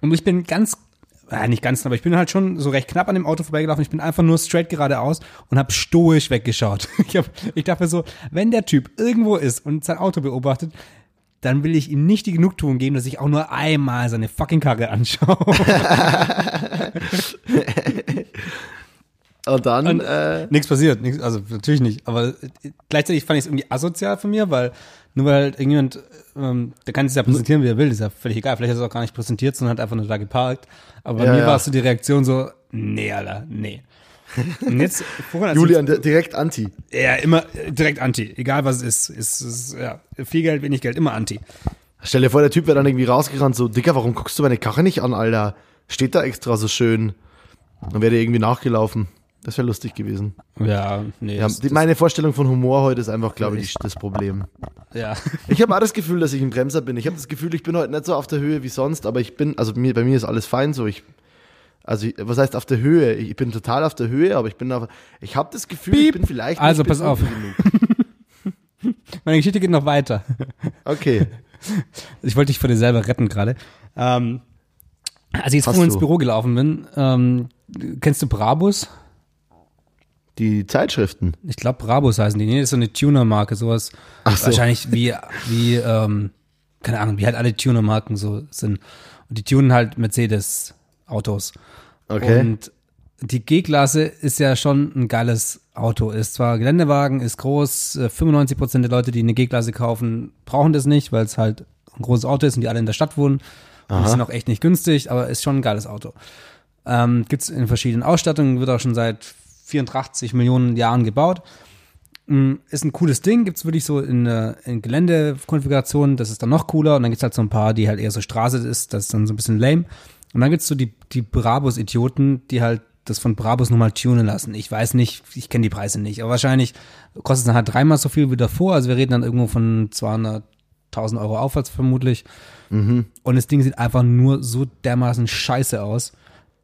Und ich bin ganz, äh, nicht ganz, aber ich bin halt schon so recht knapp an dem Auto vorbeigelaufen. Ich bin einfach nur straight geradeaus und habe stoisch weggeschaut. Ich, hab, ich dachte so, wenn der Typ irgendwo ist und sein Auto beobachtet, dann will ich ihm nicht die Genugtuung geben, dass ich auch nur einmal seine fucking Karre anschaue. Und dann, Und- äh, Nichts passiert, nix, also natürlich nicht. Aber gleichzeitig fand ich es irgendwie asozial von mir, weil nur weil halt irgendjemand, ähm, der kann sich ja präsentieren, wie er will, ist ja völlig egal. Vielleicht hat er es auch gar nicht präsentiert, sondern hat einfach nur da geparkt. Aber bei Ja, mir ja. war es so die Reaktion so, nee, Alter, nee. Und jetzt, vorhin, Julian, di- direkt anti. ja, immer äh, direkt anti. Egal was es ist, ist, ist, ja, viel Geld, wenig Geld, immer anti. Stell dir vor, der Typ wäre dann irgendwie rausgerannt, so, Dicker, warum guckst du meine Karre nicht an, Alter? Steht da extra so schön. Dann wäre der irgendwie nachgelaufen. Das wäre lustig gewesen. Ja, nee. Ja, das, die, meine Vorstellung von Humor heute ist einfach, glaube ich, das Problem. ja. Ich habe auch das Gefühl, dass ich ein Bremser bin. Ich habe das Gefühl, ich bin heute nicht so auf der Höhe wie sonst, aber ich bin, also mir, bei mir ist alles fein so. Ich, also, ich, was heißt auf der Höhe? Ich bin total auf der Höhe, aber ich bin auf, ich habe das Gefühl, ich Piep. bin vielleicht nicht Also, pass auf. Meine Geschichte geht noch weiter. Okay. Ich wollte dich vor dir selber retten gerade. Ähm, als ich jetzt Hast ins. Büro gelaufen bin, ähm, kennst du Brabus? Die Zeitschriften. Ich glaube, Brabus heißen die. Nee, das ist so eine Tuner-Marke, sowas. Ach so. Wahrscheinlich wie, wie, ähm, keine Ahnung, wie halt alle Tuner-Marken so sind. Und die tunen halt Mercedes-Autos. Okay. Und die G-Klasse ist ja schon ein geiles Auto. Ist zwar Geländewagen, ist groß. äh, 95 Prozent der Leute, die eine G-Klasse kaufen, brauchen das nicht, weil es halt ein großes Auto ist und die alle in der Stadt wohnen. Und die sind auch echt nicht günstig, aber ist schon ein geiles Auto. Ähm, Gibt es in verschiedenen Ausstattungen, wird auch schon seit 84 Millionen Jahren gebaut. Mm, Ist ein cooles Ding, gibt's wirklich so in, äh, in Geländekonfigurationen, das ist dann noch cooler. Und dann gibt's halt so ein paar, die halt eher so Straße ist, das ist dann so ein bisschen lame. Und dann gibt's so die, die Brabus-Idioten, die halt das von Brabus nochmal tunen lassen. Ich weiß nicht, ich kenne die Preise nicht, aber wahrscheinlich kostet es dann halt dreimal so viel wie davor. Also wir reden dann irgendwo von 200.000 Euro aufwärts vermutlich. Und das Ding sieht einfach nur so dermaßen scheiße aus.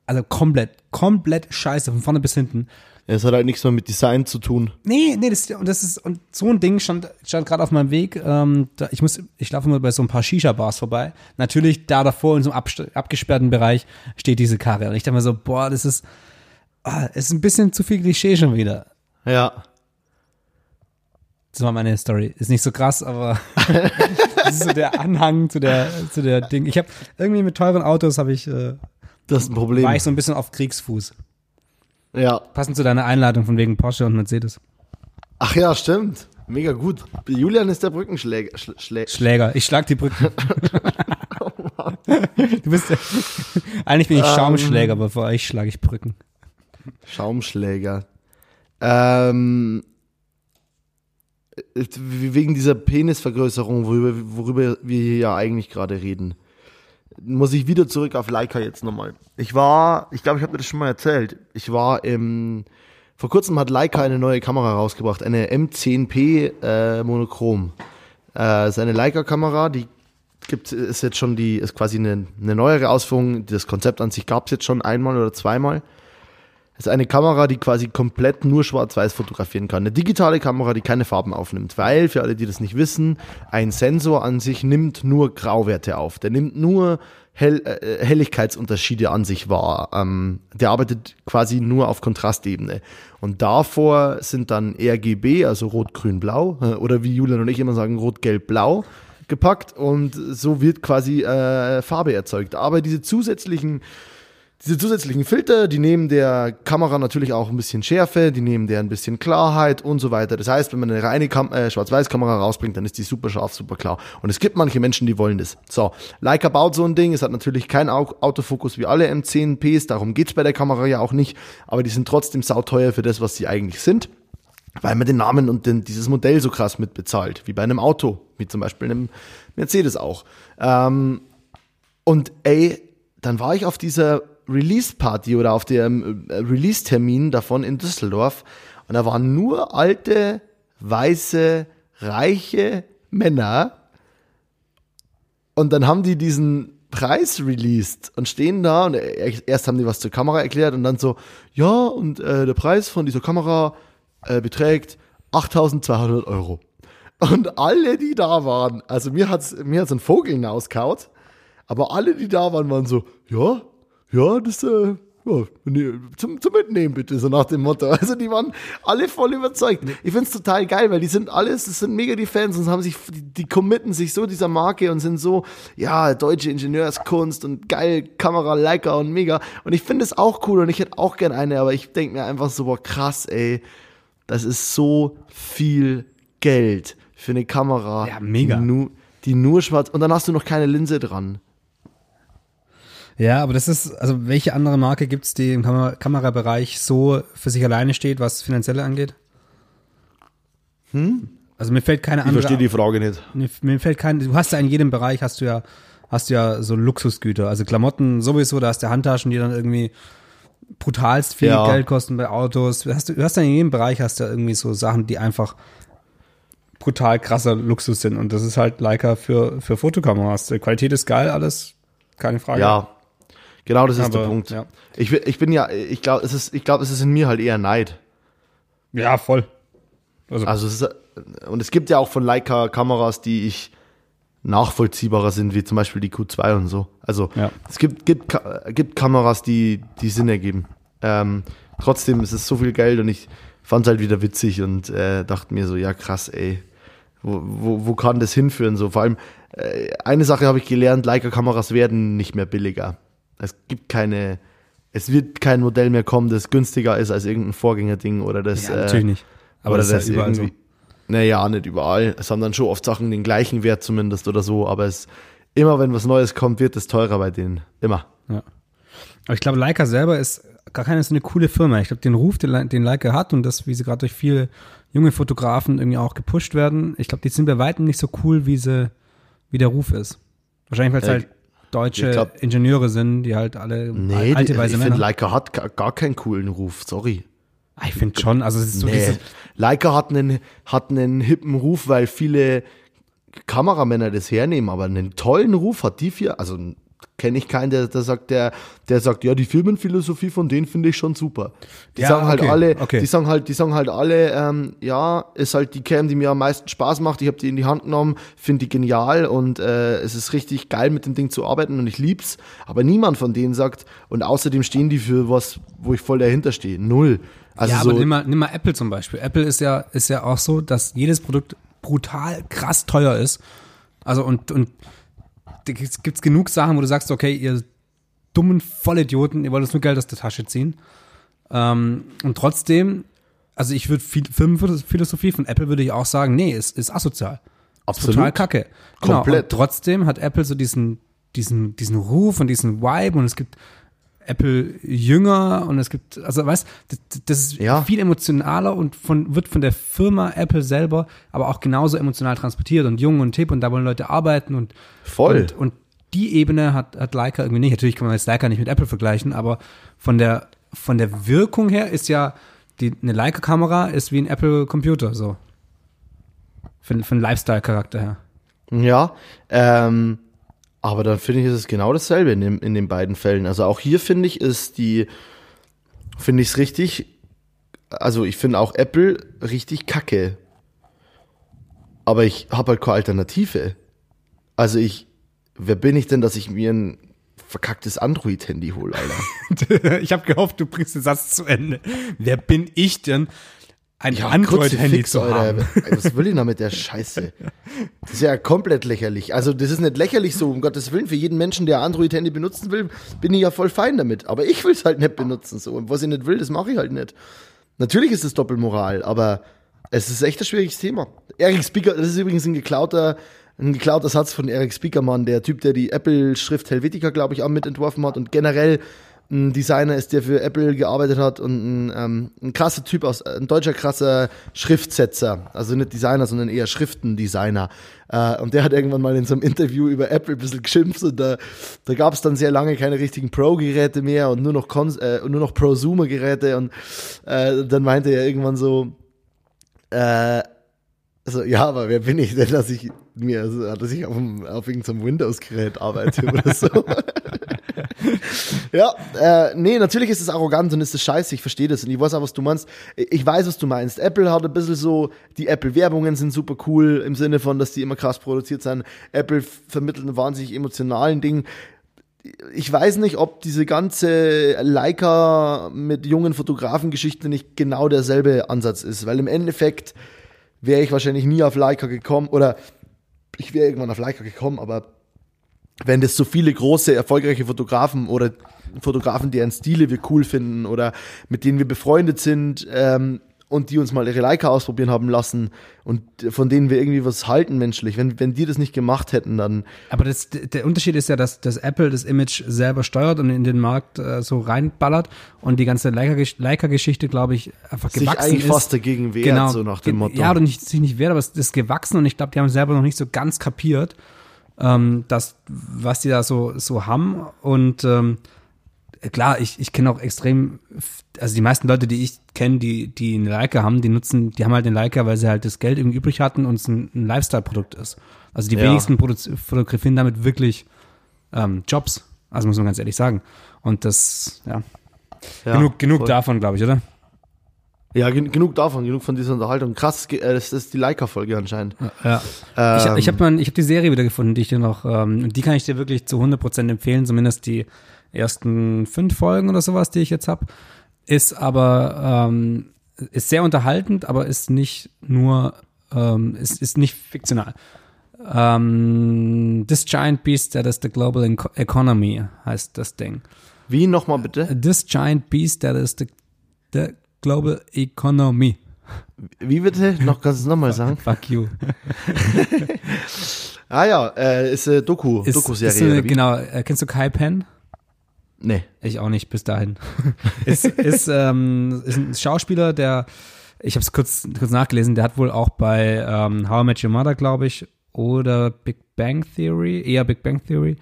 Also komplett, komplett scheiße, von vorne bis hinten. Es hat halt nichts mehr mit Design zu tun. Nee, nee, das, und das ist, und so ein Ding stand, stand gerade auf meinem Weg. Ähm, da, ich muss, ich laufe immer bei so ein paar Shisha-Bars vorbei. Natürlich, da davor in so einem abst- abgesperrten Bereich steht diese Karre. Und ich dachte mir so, boah, das ist, ah, es ist ein bisschen zu viel Klischee schon wieder. Ja. Das war meine Story. Ist nicht so krass, aber das ist so der Anhang zu der, zu der Ding. Ich habe irgendwie mit teuren Autos habe ich, äh, Das ist ein Problem. war ich so ein bisschen auf Kriegsfuß. Ja. Passend zu deiner Einladung von wegen Porsche und Mercedes. Ach ja, stimmt. Mega gut. Julian ist der Brückenschläger. Schl Schlä Schläger. Ich schlag die Brücken. du bist ja, eigentlich bin ich Schaumschläger, aber vor euch schlage ich Brücken. Schaumschläger. Ähm, äh, wegen dieser Penisvergrößerung, worüber, worüber wir hier ja eigentlich gerade reden, muss ich wieder zurück auf Leica jetzt nochmal. Ich war, ich glaube, ich habe dir das schon mal erzählt. Ich war im, vor kurzem hat Leica eine neue Kamera rausgebracht, eine M10P äh, Monochrom. Äh, ist eine Leica-Kamera, die gibt ist jetzt schon die, ist quasi eine, eine neuere Ausführung. Das Konzept an sich gab es jetzt schon einmal oder zweimal. Das ist eine Kamera, die quasi komplett nur schwarz-weiß fotografieren kann. Eine digitale Kamera, die keine Farben aufnimmt. Weil, für alle, die das nicht wissen, ein Sensor an sich nimmt nur Grauwerte auf. Der nimmt nur Hell, äh, Helligkeitsunterschiede an sich wahr. Ähm, der arbeitet quasi nur auf Kontrastebene. Und davor sind dann RGB, also Rot, Grün, Blau, äh, oder wie Julian und ich immer sagen, Rot, Gelb, Blau gepackt und so wird quasi äh, Farbe erzeugt. Aber diese zusätzlichen diese zusätzlichen Filter, die nehmen der Kamera natürlich auch ein bisschen Schärfe, die nehmen der ein bisschen Klarheit und so weiter. Das heißt, wenn man eine reine Kam äh, Schwarz-Weiß-Kamera rausbringt, dann ist die super scharf, super klar. Und es gibt manche Menschen, die wollen das. So, Leica baut so ein Ding. Es hat natürlich keinen Au Autofokus wie alle M10Ps, darum geht's bei der Kamera ja auch nicht. Aber die sind trotzdem sauteuer für das, was sie eigentlich sind. Weil man den Namen und den, dieses Modell so krass mitbezahlt, wie bei einem Auto, wie zum Beispiel einem Mercedes auch. Ähm, und ey, dann war ich auf dieser Release-Party oder auf dem äh, Release-Termin davon in Düsseldorf und da waren nur alte, weiße, reiche Männer und dann haben die diesen Preis released und stehen da und erst haben die was zur Kamera erklärt und dann so, ja, und äh, der Preis von dieser Kamera äh, beträgt 8200 Euro. Und alle, die da waren, also mir hat's, mir hat's ein Vogel hinauskaut, aber alle, die da waren, waren so, ja, ja, das, äh, ja, zum, zum Mitnehmen bitte, so nach dem Motto. Also die waren alle voll überzeugt. Ich find's total geil, weil die sind alles, das sind mega die Fans und haben sich, die, die committen sich so dieser Marke und sind so, ja, deutsche Ingenieurskunst und geil, Kamera, Leica und mega. Und ich finde es auch cool und ich hätte auch gern eine, aber ich denk mir einfach so, boah, krass, ey, das ist so viel Geld für eine Kamera. Ja, mega. Die nur, die nur schwarz, und dann hast du noch keine Linse dran. Ja, aber das ist, also welche andere Marke gibt's, die im Kamer Kamerabereich so für sich alleine steht, was finanzielle angeht? Hm? Also mir fällt keine Ich andere. verstehe die Frage nicht. Mir, mir fällt kein, du hast ja in jedem Bereich hast du ja, hast du ja so Luxusgüter. Also Klamotten sowieso, da hast du Handtaschen, die dann irgendwie brutalst viel Ja. Geld kosten bei Autos. Du hast, du hast ja in jedem Bereich hast du ja irgendwie so Sachen, die einfach brutal krasser Luxus sind. Und das ist halt Leica für, für Fotokameras. Die Qualität ist geil, alles, keine Frage. Ja, genau das ist Aber, der Punkt. ja. Ich, bin- ich bin ja, ich glaube, es ist, ich glaube, es ist in mir halt eher Neid. Ja, voll. Also, Also es ist, und es gibt ja auch von Leica Kameras, die ich nachvollziehbarer sind, wie zum Beispiel die Q2 und so. Also Ja. es gibt, gibt, gibt Kameras, die, die Sinn ergeben. Ähm, trotzdem ist es so viel Geld und ich fand es halt wieder witzig und äh, dachte mir so, ja krass, ey, wo, wo, wo kann das hinführen? So vor allem, äh, eine Sache habe ich gelernt, Leica-Kameras werden nicht mehr billiger. Es gibt keine, es wird kein Modell mehr kommen, das günstiger ist als irgendein Vorgängerding oder das. Ja, natürlich nicht. Aber das das, ist ja überall irgendwie. Naja, nicht überall. Es haben dann schon oft Sachen den gleichen Wert zumindest oder so, aber es immer wenn was Neues kommt, wird es teurer bei denen. Immer. Ja. Aber ich glaube, Leica selber ist gar keine so eine coole Firma. Ich glaube, den Ruf, den, den Leica hat und das, wie sie gerade durch viele junge Fotografen irgendwie auch gepusht werden, ich glaube, die sind bei weitem nicht so cool, wie sie, wie der Ruf ist. Wahrscheinlich, weil es Ja, halt deutsche ich glaub- Ingenieure sind, die halt alle Nee, alte die, weise ich Männer. finde, Leica hat gar, gar keinen coolen Ruf, sorry. Ah, ich finde schon, also es ist so Nee. dieses, Leica hat einen, hat einen hippen Ruf, weil viele Kameramänner das hernehmen, aber einen tollen Ruf hat die vier, also kenne ich keinen, der, der sagt, der, der sagt, ja, die Firmenphilosophie von denen finde ich schon super. Die Ja, sagen halt okay, alle, okay. die sagen halt, die sagen halt alle, ähm, ja, ist halt die Cam, die mir am meisten Spaß macht. Ich habe die in die Hand genommen, finde die genial und äh, es ist richtig geil, mit dem Ding zu arbeiten und ich lieb's. Aber niemand von denen sagt, und außerdem stehen die für was, wo ich voll dahinter stehe. Null. Also ja, so, aber nimm mal, nimm mal Apple zum Beispiel. Apple ist ja, ist ja auch so, dass jedes Produkt brutal krass teuer ist. Also und, und gibt's gibt's genug Sachen, wo du sagst, okay, ihr dummen Vollidioten, ihr wollt uns nur Geld aus der Tasche ziehen. Ähm, und trotzdem, also ich würde Firmenphilosophie von Apple würde ich auch sagen, nee, es ist asozial. Absolut. Total kacke. Genau. Komplett. Und trotzdem hat Apple so diesen, diesen, diesen Ruf und diesen Vibe und es gibt Apple jünger und es gibt, also weißt, das, das ist Ja. viel emotionaler und von, wird von der Firma Apple selber aber auch genauso emotional transportiert und jung und hip und da wollen Leute arbeiten und Voll. und, und die Ebene hat, hat Leica irgendwie nicht. Natürlich kann man jetzt Leica nicht mit Apple vergleichen, aber von der, von der Wirkung her ist ja die, eine Leica-Kamera ist wie ein Apple-Computer, so. Von, von Lifestyle-Charakter her. Ja, ähm, aber dann finde ich, ist es genau dasselbe in, dem, in den beiden Fällen. Also auch hier finde ich, ist die, finde ich es richtig, also ich finde auch Apple richtig kacke. Aber ich habe halt keine Alternative. Also ich, wer bin ich denn, dass ich mir ein verkacktes Android-Handy hole, Alter? ich habe gehofft, du bringst den Satz zu Ende. Wer bin ich denn, ein Ja, Android-Handy zu haben? Was will ich noch mit der Scheiße? Das ist ja komplett lächerlich. Also, das ist nicht lächerlich so, um Gottes Willen. Für jeden Menschen, der Android-Handy benutzen will, bin ich ja voll fein damit. Aber ich will es halt nicht benutzen. So. Und was ich nicht will, das mache ich halt nicht. Natürlich ist es Doppelmoral, aber es ist echt ein schwieriges Thema. Eric Speaker, das ist übrigens ein geklauter, ein geklauter Satz von Eric Speakermann, der Typ, der die Apple-Schrift Helvetica, glaube ich, auch mitentworfen hat und generell ein Designer ist, der für Apple gearbeitet hat und ein, ähm, ein krasser Typ aus, ein deutscher krasser Schriftsetzer, also nicht Designer, sondern eher Schriftendesigner. Äh, und der hat irgendwann mal in so einem Interview über Apple ein bisschen geschimpft und da, da gab es dann sehr lange keine richtigen Pro-Geräte mehr und nur noch, Cons äh, und nur noch Prosumer-Geräte und äh, dann meinte er irgendwann so, äh, also, ja, aber wer bin ich denn, dass ich mir, also, dass ich auf, einem- auf irgendeinem Windows-Gerät arbeite oder so? ja, äh, nee, natürlich ist es arrogant und ist es scheiße, ich verstehe das und ich weiß auch, was du meinst. Ich weiß, was du meinst. Apple hat ein bisschen so, die Apple-Werbungen sind super cool im Sinne von, dass die immer krass produziert sind. Apple vermittelt einen wahnsinnig emotionalen Ding ich weiß nicht, ob diese ganze Leica mit jungen Fotografen-Geschichte nicht genau derselbe Ansatz ist, weil im Endeffekt wäre ich wahrscheinlich nie auf Leica gekommen oder ich wäre irgendwann auf Leica gekommen, aber wenn das so viele große, erfolgreiche Fotografen oder Fotografen, deren Stile wir cool finden oder mit denen wir befreundet sind ähm, und die uns mal ihre Leica ausprobieren haben lassen und von denen wir irgendwie was halten menschlich, wenn, wenn die das nicht gemacht hätten, dann Aber das, der Unterschied ist ja, dass, dass Apple das Image selber steuert und in den Markt äh, so reinballert und die ganze Leica-Gesch- Leica-Geschichte, glaube ich, einfach sich gewachsen eigentlich ist. fast dagegen wehrt, so nach dem Motto. Ja, oder nicht, sich nicht wehrt, aber es ist gewachsen und ich glaube, die haben selber noch nicht so ganz kapiert, ähm, dass, was die da so, so haben und ähm, klar, ich, ich kenne auch extrem, also die meisten Leute, die ich kenne, die, die eine Leica haben, die nutzen, die haben halt den Leica, weil sie halt das Geld irgendwie übrig hatten und es ein, ein Lifestyle-Produkt ist. Also die Ja. wenigsten Produ- fotografieren damit wirklich ähm, Jobs. Also muss man ganz ehrlich sagen. Und das, ja, Ja, genug, genug voll. davon, glaube ich, oder? Ja, gen genug davon, genug von dieser Unterhaltung. Krass, äh, das ist die Leica-Folge anscheinend. Ja. Ähm, ich ich habe hab die Serie wieder gefunden, die ich dir noch, ähm, die kann ich dir wirklich zu 100% empfehlen, zumindest die ersten fünf Folgen oder sowas, die ich jetzt habe. Ist aber ähm, ist sehr unterhaltend, aber ist nicht nur, ähm, ist, ist nicht fiktional. Ähm, This Giant Beast That is the Global Economy heißt das Ding. Wie nochmal bitte? This Giant Beast That is the, the Global Economy. Wie bitte? Noch kannst du es nochmal sagen? Fuck you. Ah ja, äh, ist äh, Doku, Ist, Doku-Serie. ist so eine, genau, äh, kennst du Kai Penn? Nee. Ich auch nicht bis dahin. ist, ist, ähm, ist ein Schauspieler, der, ich habe es kurz, kurz nachgelesen, der hat wohl auch bei ähm, How I Met Your Mother, glaube ich, oder Big Bang Theory, eher Big Bang Theory,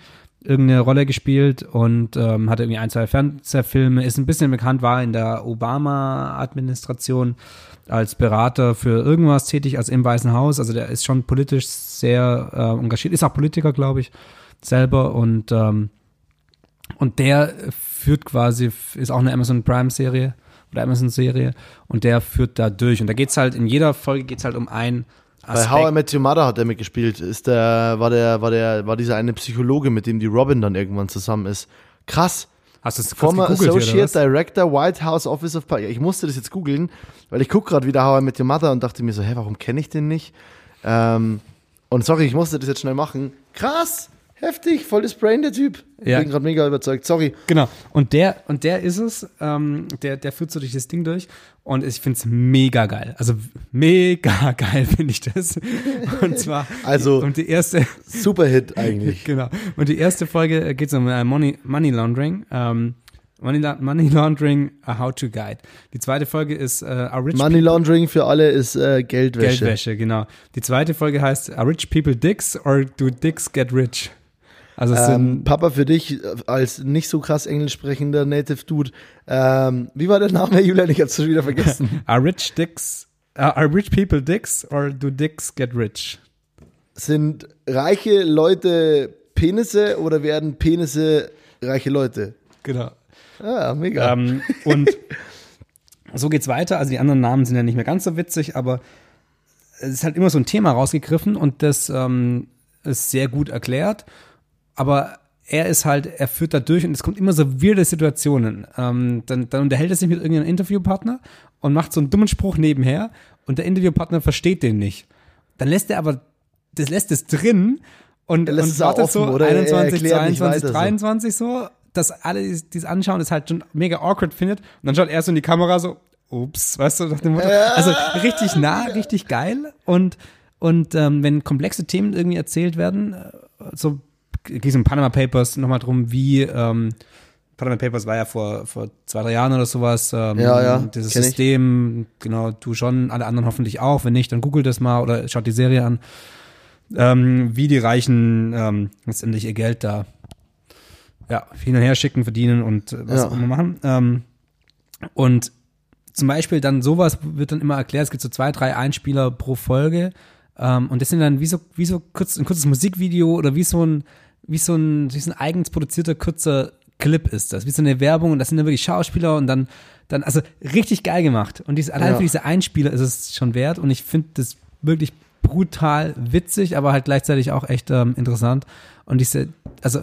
irgendeine Rolle gespielt und ähm, hatte irgendwie ein, zwei Fernsehfilme, ist ein bisschen bekannt, war in der Obama-Administration als Berater für irgendwas tätig, also im Weißen Haus. Also der ist schon politisch sehr äh, engagiert, ist auch Politiker, glaube ich, selber und ähm, und der führt quasi, ist auch eine Amazon Prime-Serie oder Amazon-Serie und der führt da durch. Und da geht's halt, in jeder Folge geht's halt um ein Bei Aspekt. How I Met Your Mother hat er mitgespielt. Ist der, war der, war der, war dieser eine Psychologe, mit dem die Robin dann irgendwann zusammen ist. Krass. Hast du es kurz Former Associate? Director, White House Office of Party. Ich musste das jetzt googeln, weil ich gucke gerade wieder How I Met Your Mother und dachte mir so, hä, warum kenne ich den nicht? Ähm, und sorry, ich musste das jetzt schnell machen. Krass, heftig, voll das Brain, der Typ. Ja. Bin gerade mega überzeugt. Sorry. Genau. Und der, und der ist es, ähm, der, der führt so durch das Ding durch. Und ich find's mega geil. Also mega geil finde ich das. Und zwar, Also- und die erste, Superhit eigentlich. genau. Und die erste Folge geht um äh, Money, Money Laundering. Ähm, Money, La- Money Laundering, a How to Guide. Die zweite Folge ist äh, A Rich Money Laundering für alle ist äh, Geldwäsche. Geldwäsche, genau. Die zweite Folge heißt Are Rich People Dicks or Do Dicks Get Rich? Also Ähm, Papa, für dich äh, als nicht so krass englisch sprechender Native Dude, ähm, wie war der Name, Julian? Ich hab's schon wieder vergessen. Are Rich Dicks, uh, Are Rich People Dicks or Do Dicks Get Rich? Sind reiche Leute Penisse oder werden Penisse reiche Leute? Genau. Ah, mega. Ähm, und so geht's weiter. Also die anderen Namen sind ja nicht mehr ganz so witzig, aber es ist halt immer so ein Thema rausgegriffen und das ähm, ist sehr gut erklärt. Aber er ist halt, er führt da durch und es kommt immer so weirde Situationen. Ähm, dann, dann unterhält er sich mit irgendeinem Interviewpartner und macht so einen dummen Spruch nebenher und der Interviewpartner versteht den nicht. Dann lässt er aber, das lässt es drin und, und es wartet offen, so oder? Er 21, erklärt nicht 22, weiter so. 23 so, dass alle die es anschauen, das halt schon mega awkward findet. Und dann schaut er so in die Kamera so, ups, weißt du, nach dem Motto. Also richtig nah, richtig geil. Und, und ähm, wenn komplexe Themen irgendwie erzählt werden, äh, so geht es um Panama Papers nochmal drum, wie ähm, Panama Papers war ja vor, vor zwei, drei Jahren oder sowas. Ähm, Ja, ja, Dieses kenn ich. System, genau, du schon, alle anderen hoffentlich auch. Wenn nicht, dann googelt das mal oder schaut die Serie an. Ähm, wie die Reichen ähm, letztendlich ihr Geld da ja, hin und her schicken, verdienen und äh, was Ja. auch immer machen. Ähm, und zum Beispiel dann sowas wird dann immer erklärt, es gibt so zwei, drei Einspieler pro Folge. Ähm, und das sind dann wie so, wie so kurz, ein kurzes Musikvideo oder wie so ein, wie so ein, wie so ein eigens produzierter kurzer Clip ist das, wie so eine Werbung und das sind dann wirklich Schauspieler und dann, dann, also richtig geil gemacht. Und diese, allein Ja. für diese Einspieler ist es schon wert und ich finde das wirklich brutal witzig, aber halt gleichzeitig auch echt ähm, interessant. Und diese, also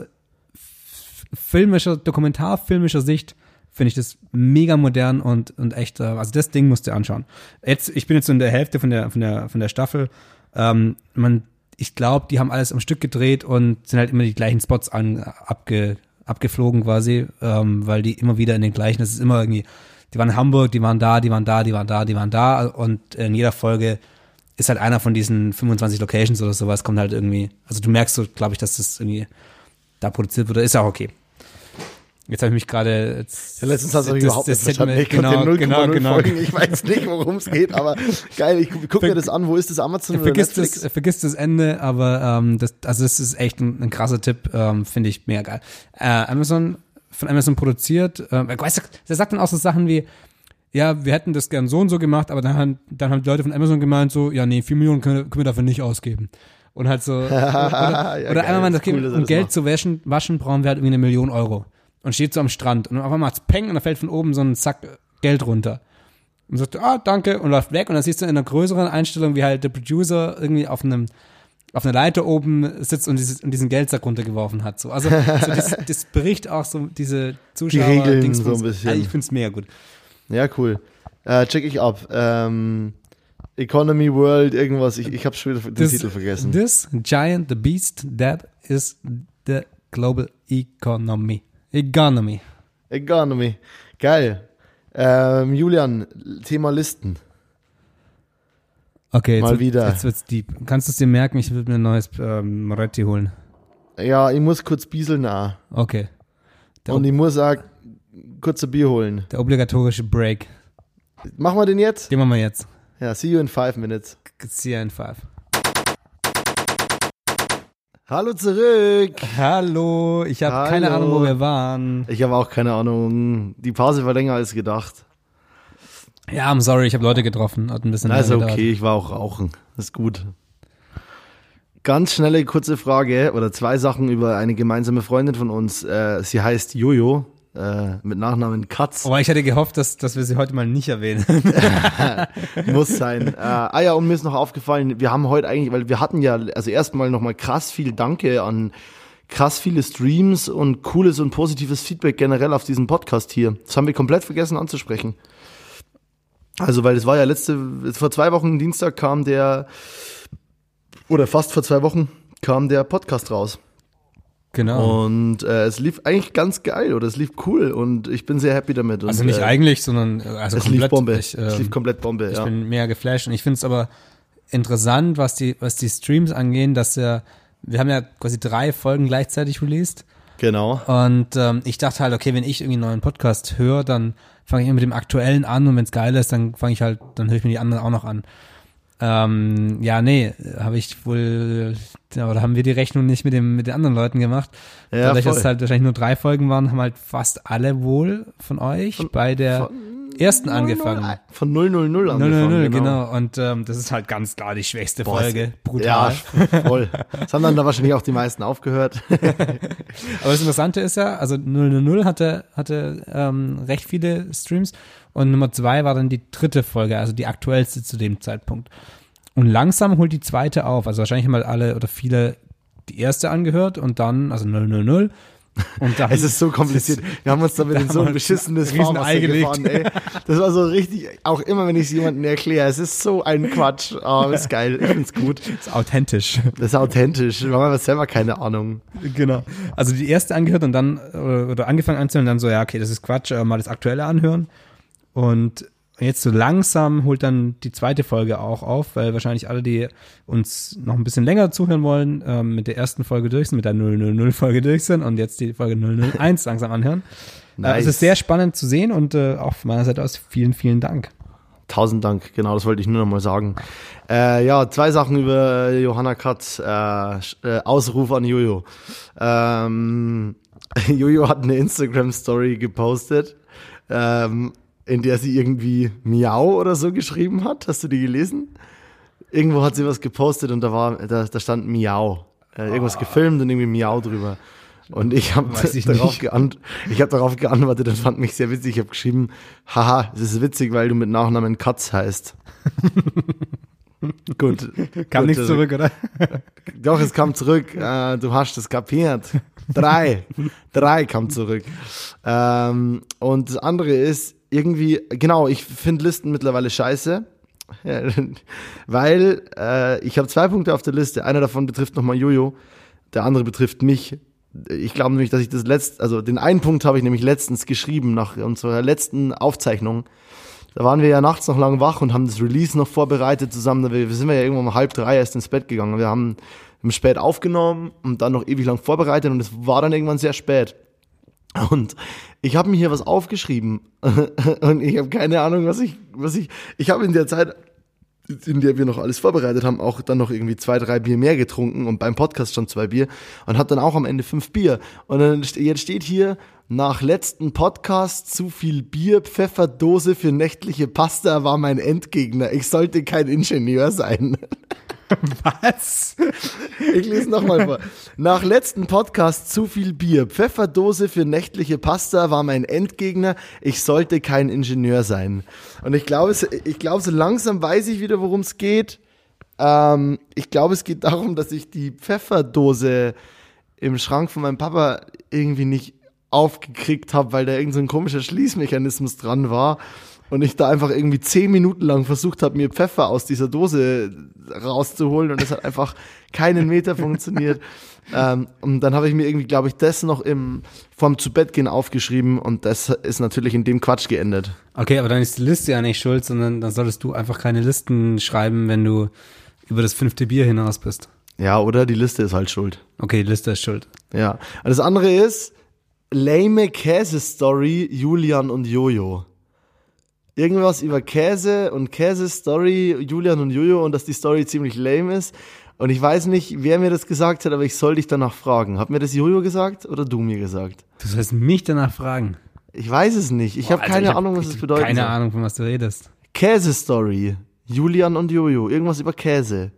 filmischer, dokumentarfilmischer Sicht finde ich das mega modern und, und echt, äh, also das Ding musst du anschauen. Jetzt, ich bin jetzt so in der Hälfte von der, von der, von der Staffel. Ähm, man, ich glaube, die haben alles am Stück gedreht und sind halt immer die gleichen Spots an, abge, abgeflogen quasi, ähm, weil die immer wieder in den gleichen, das ist immer irgendwie, die waren in Hamburg, die waren da, die waren da, die waren da, die waren da und in jeder Folge ist halt einer von diesen 25 Locations oder sowas, kommt halt irgendwie, also du merkst so, glaube ich, dass das irgendwie da produziert wurde, ist auch okay. Jetzt habe ich mich gerade. jetzt- Ja, letztens hast du das- überhaupt das nicht verstanden. Ich konnte genau, 0,0 genau, genau. folgen. Ich weiß nicht, worum es geht, aber geil. Ich guck mir das an. Wo ist das Amazon oder Vergiss Netflix? das, vergiss das Ende, aber ähm, das, also das ist echt ein, ein krasser Tipp, ähm, finde ich mega geil. Äh, Amazon, von Amazon produziert, ähm, weißt du, der sagt dann auch so Sachen wie, ja, wir hätten das gern so und so gemacht, aber dann, haben- dann haben die Leute von Amazon gemeint so, ja, nee, 4 Millionen können, können wir dafür nicht ausgeben. Und halt so, oder, oder, Ja, oder geil, einmal mal, okay, cool, um das Geld macht. zu waschen, waschen, brauchen wir halt irgendwie eine Million Euro. Und steht so am Strand und auf einmal macht's Peng und da fällt von oben so ein Sack Geld runter. Und sagt, ah, danke, und läuft weg. Und dann siehst du in einer größeren Einstellung, wie halt der Producer irgendwie auf einem, auf einer Leiter oben sitzt und, dieses, und diesen Geldsack runtergeworfen hat. So. Also, so das, das bricht auch so diese Zuschauer. Regeln Dingsbums. so ein bisschen. Also ich find's mega gut. Ja, cool. Äh, check ich ab. Ähm, Economy World, irgendwas. Ich, ich habe schon wieder den This- Titel vergessen. This giant, the beast, that is the global economy. Economy. Economy. Geil. Ähm, Julian, Thema Listen. Okay, jetzt, Mal wird- wieder. jetzt wird's deep. Kannst du es dir merken? Ich würde mir ein neues ähm, Moretti holen. Ja, ich muss kurz bieseln auch. Okay. Der, Und ich muss auch kurz ein Bier holen. der obligatorische Break. Machen wir den jetzt? Den machen wir jetzt. Ja, see you in five minutes. See you in five. Hallo zurück. Hallo, ich habe keine. Ahnung, wo wir waren. Ich habe auch keine Ahnung. Die Pause war länger als gedacht. Ja, I'm sorry, ich habe Leute getroffen. Hat ein bisschen Na, ist länger gedauert. okay, ich war auch rauchen. ist gut. Ganz schnelle, kurze Frage oder zwei Sachen über eine gemeinsame Freundin von uns. Äh, sie heißt Jojo, äh, mit Nachnamen Katz. Aber ich hätte gehofft, dass, dass wir sie heute mal nicht erwähnen. Muss sein. Äh, ah ja, und mir ist noch aufgefallen, wir haben heute eigentlich, weil wir hatten ja, also erstmal nochmal krass viel Danke an krass viele Streams und cooles und positives Feedback generell auf diesen Podcast hier. Das haben wir komplett vergessen anzusprechen. Also, weil es war ja letzte, vor zwei Wochen Dienstag kam der, oder fast vor zwei Wochen kam der Podcast raus. Genau. Und äh, es lief eigentlich ganz geil oder es lief cool und ich bin sehr happy damit. Und, also nicht äh, eigentlich, sondern äh, also Es komplett. lief Bombe. Ich, es ähm, lief komplett Bombe, Ich ja. bin mega geflasht und ich finde es aber interessant, was die, was die Streams angehen, dass ja, wir haben ja quasi drei Folgen gleichzeitig released Genau. und ähm, ich dachte halt, okay, wenn ich irgendwie einen neuen Podcast höre, dann fange ich immer mit dem aktuellen an und wenn es geil ist, dann fange ich halt, dann höre ich mir die anderen auch noch an. Ähm, ja, nee, habe ich wohl, ja, oder haben wir die Rechnung nicht mit dem mit den anderen Leuten gemacht? Ja, Dadurch, dass voll. es halt wahrscheinlich nur drei Folgen waren, haben halt fast alle wohl von euch bei der ersten angefangen. Von 000 angefangen. 000, genau. Und ähm, das ist halt ganz klar die schwächste Boah, Folge. Ja, Brutal. voll. Das haben dann da wahrscheinlich auch die meisten aufgehört. Aber das Interessante ist ja, also 000 hatte, hatte ähm, recht viele Streams und Nummer zwei war dann die dritte Folge, also die aktuellste zu dem Zeitpunkt. Und langsam holt die zweite auf. Also wahrscheinlich haben halt alle oder viele die erste angehört und dann, also 000. Und dann, Es ist so kompliziert. Wir haben uns damit in so ein beschissenes Fahrwasser gefahren, ey. Das war so richtig, auch immer wenn ich es jemandem erkläre, es ist so ein Quatsch. Aber ist geil, ich find's gut. ist authentisch. Das ist authentisch. Wir haben aber selber keine Ahnung. Genau. Also die erste angehört und dann, oder, oder angefangen anzuhören, dann so, ja, okay, das ist Quatsch, äh, mal das aktuelle anhören. Und jetzt so langsam holt dann die zweite Folge auch auf, weil wahrscheinlich alle, die uns noch ein bisschen länger zuhören wollen, ähm, mit der ersten Folge durch sind, mit der 000-Folge durch sind und jetzt die Folge 001 langsam anhören. Nice. Äh, es ist sehr spannend zu sehen und äh, auch von meiner Seite aus vielen, vielen Dank. Tausend Dank, genau, das wollte ich nur noch mal sagen. Äh, ja, zwei Sachen über Johanna Katz. Äh, äh, Ausruf an Jojo. Ähm, Jojo hat eine Instagram-Story gepostet, ähm, in der sie irgendwie Miau oder so geschrieben hat. Hast du die gelesen? Irgendwo hat sie was gepostet und da war, da, da stand Miau. Äh, irgendwas gefilmt und irgendwie Miau drüber. Und ich habe darauf, geant ich hab darauf geantwortet und fand mich sehr witzig. Ich habe geschrieben, haha, es ist witzig, weil du mit Nachnamen Katz heißt. Gut. Kam nichts also- zurück, oder? Doch, es kam zurück. Äh, du hast es kapiert. Drei. Drei kam zurück. Ähm, und das andere ist irgendwie, genau, ich finde Listen mittlerweile scheiße. Weil äh, ich habe zwei Punkte auf der Liste. Einer davon betrifft nochmal Jojo, der andere betrifft mich. Ich glaube nämlich, dass ich das letzt, also den einen Punkt habe ich nämlich letztens geschrieben nach unserer letzten Aufzeichnung. Da waren wir ja nachts noch lang wach und haben das Release noch vorbereitet zusammen. Wir wir sind ja irgendwann um halb drei erst ins Bett gegangen. Wir haben spät aufgenommen und dann noch ewig lang vorbereitet und es war dann irgendwann sehr spät. Und ich habe mir hier was aufgeschrieben und ich habe keine Ahnung, was ich, was ich, ich habe in der Zeit, in der wir noch alles vorbereitet haben, auch dann noch irgendwie zwei, drei Bier mehr getrunken und beim Podcast schon zwei Bier und habe dann auch am Ende fünf Bier. Und dann jetzt steht hier, nach letzten Podcast zu viel Bier, Pfefferdose für nächtliche Pasta war mein Endgegner. Ich sollte kein Ingenieur sein. Was? Ich lese nochmal vor. Nach letzten Podcast zu viel Bier. Pfefferdose für nächtliche Pasta war mein Endgegner. Ich sollte kein Ingenieur sein. Und ich glaube, ich glaube, so langsam weiß ich wieder, worum es geht. Ähm, ich glaube, es geht darum, dass ich die Pfefferdose im Schrank von meinem Papa irgendwie nicht aufgekriegt habe, weil da irgendein so komischer Schließmechanismus dran war. Und ich da einfach irgendwie zehn Minuten lang versucht habe, mir Pfeffer aus dieser Dose rauszuholen und es hat einfach keinen Meter funktioniert. Ähm, und dann habe ich mir irgendwie, glaube ich, das noch im vom zu Bett gehen aufgeschrieben und das ist natürlich in dem Quatsch geendet. Okay, aber dann ist die Liste ja nicht schuld, sondern dann solltest du einfach keine Listen schreiben, wenn du über das fünfte Bier hinaus bist. Ja, oder die Liste ist halt schuld. Okay, die Liste ist schuld. Ja. Und das andere ist lame Käse-Story Julian und Jojo. Irgendwas über Käse und Käse-Story Julian und Jojo und dass die Story ziemlich lame ist. Und ich weiß nicht, wer mir das gesagt hat, aber ich soll dich danach fragen. Hat mir das Jojo gesagt oder du mir gesagt? Du sollst mich danach fragen. Ich weiß es nicht. Ich habe Also keine ich hab Ahnung, was es bedeutet. Keine Ahnung, von was du redest. Käse-Story. Julian und Jojo. Irgendwas über Käse.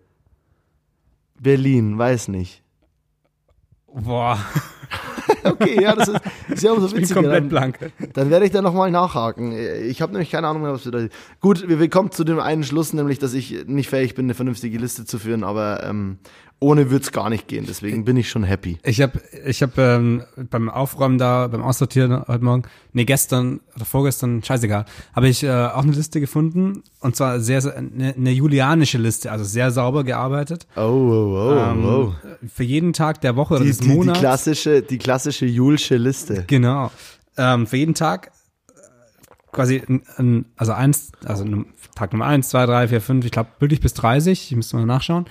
Berlin, weiß nicht. Boah, Okay, ja, das ist, ist ja umso ich bin witziger. komplett Dann, blank. dann werde ich da nochmal nachhaken. Ich habe nämlich keine Ahnung mehr, was bedeutet. Gut, wir, wir kommen zu dem einen Schluss, nämlich, dass ich nicht fähig bin, eine vernünftige Liste zu führen, aber ähm, ohne wird's gar nicht gehen. Deswegen bin ich schon happy. Ich habe ich hab, ähm, beim Aufräumen da, beim Aussortieren heute Morgen, nee, gestern oder vorgestern, scheißegal, habe ich äh, auch eine Liste gefunden und zwar sehr, sehr eine, eine julianische Liste, also sehr sauber gearbeitet. Oh, oh, oh, ähm, oh. Für jeden Tag der Woche oder Die, des die, die Monats. klassische, die klassische Julsche Liste. Genau. Ähm, für jeden Tag äh, quasi, ein, ein, also eins, also Tag Nummer eins, zwei, drei, vier, fünf, ich glaube wirklich bis 30, ich müsste mal nachschauen.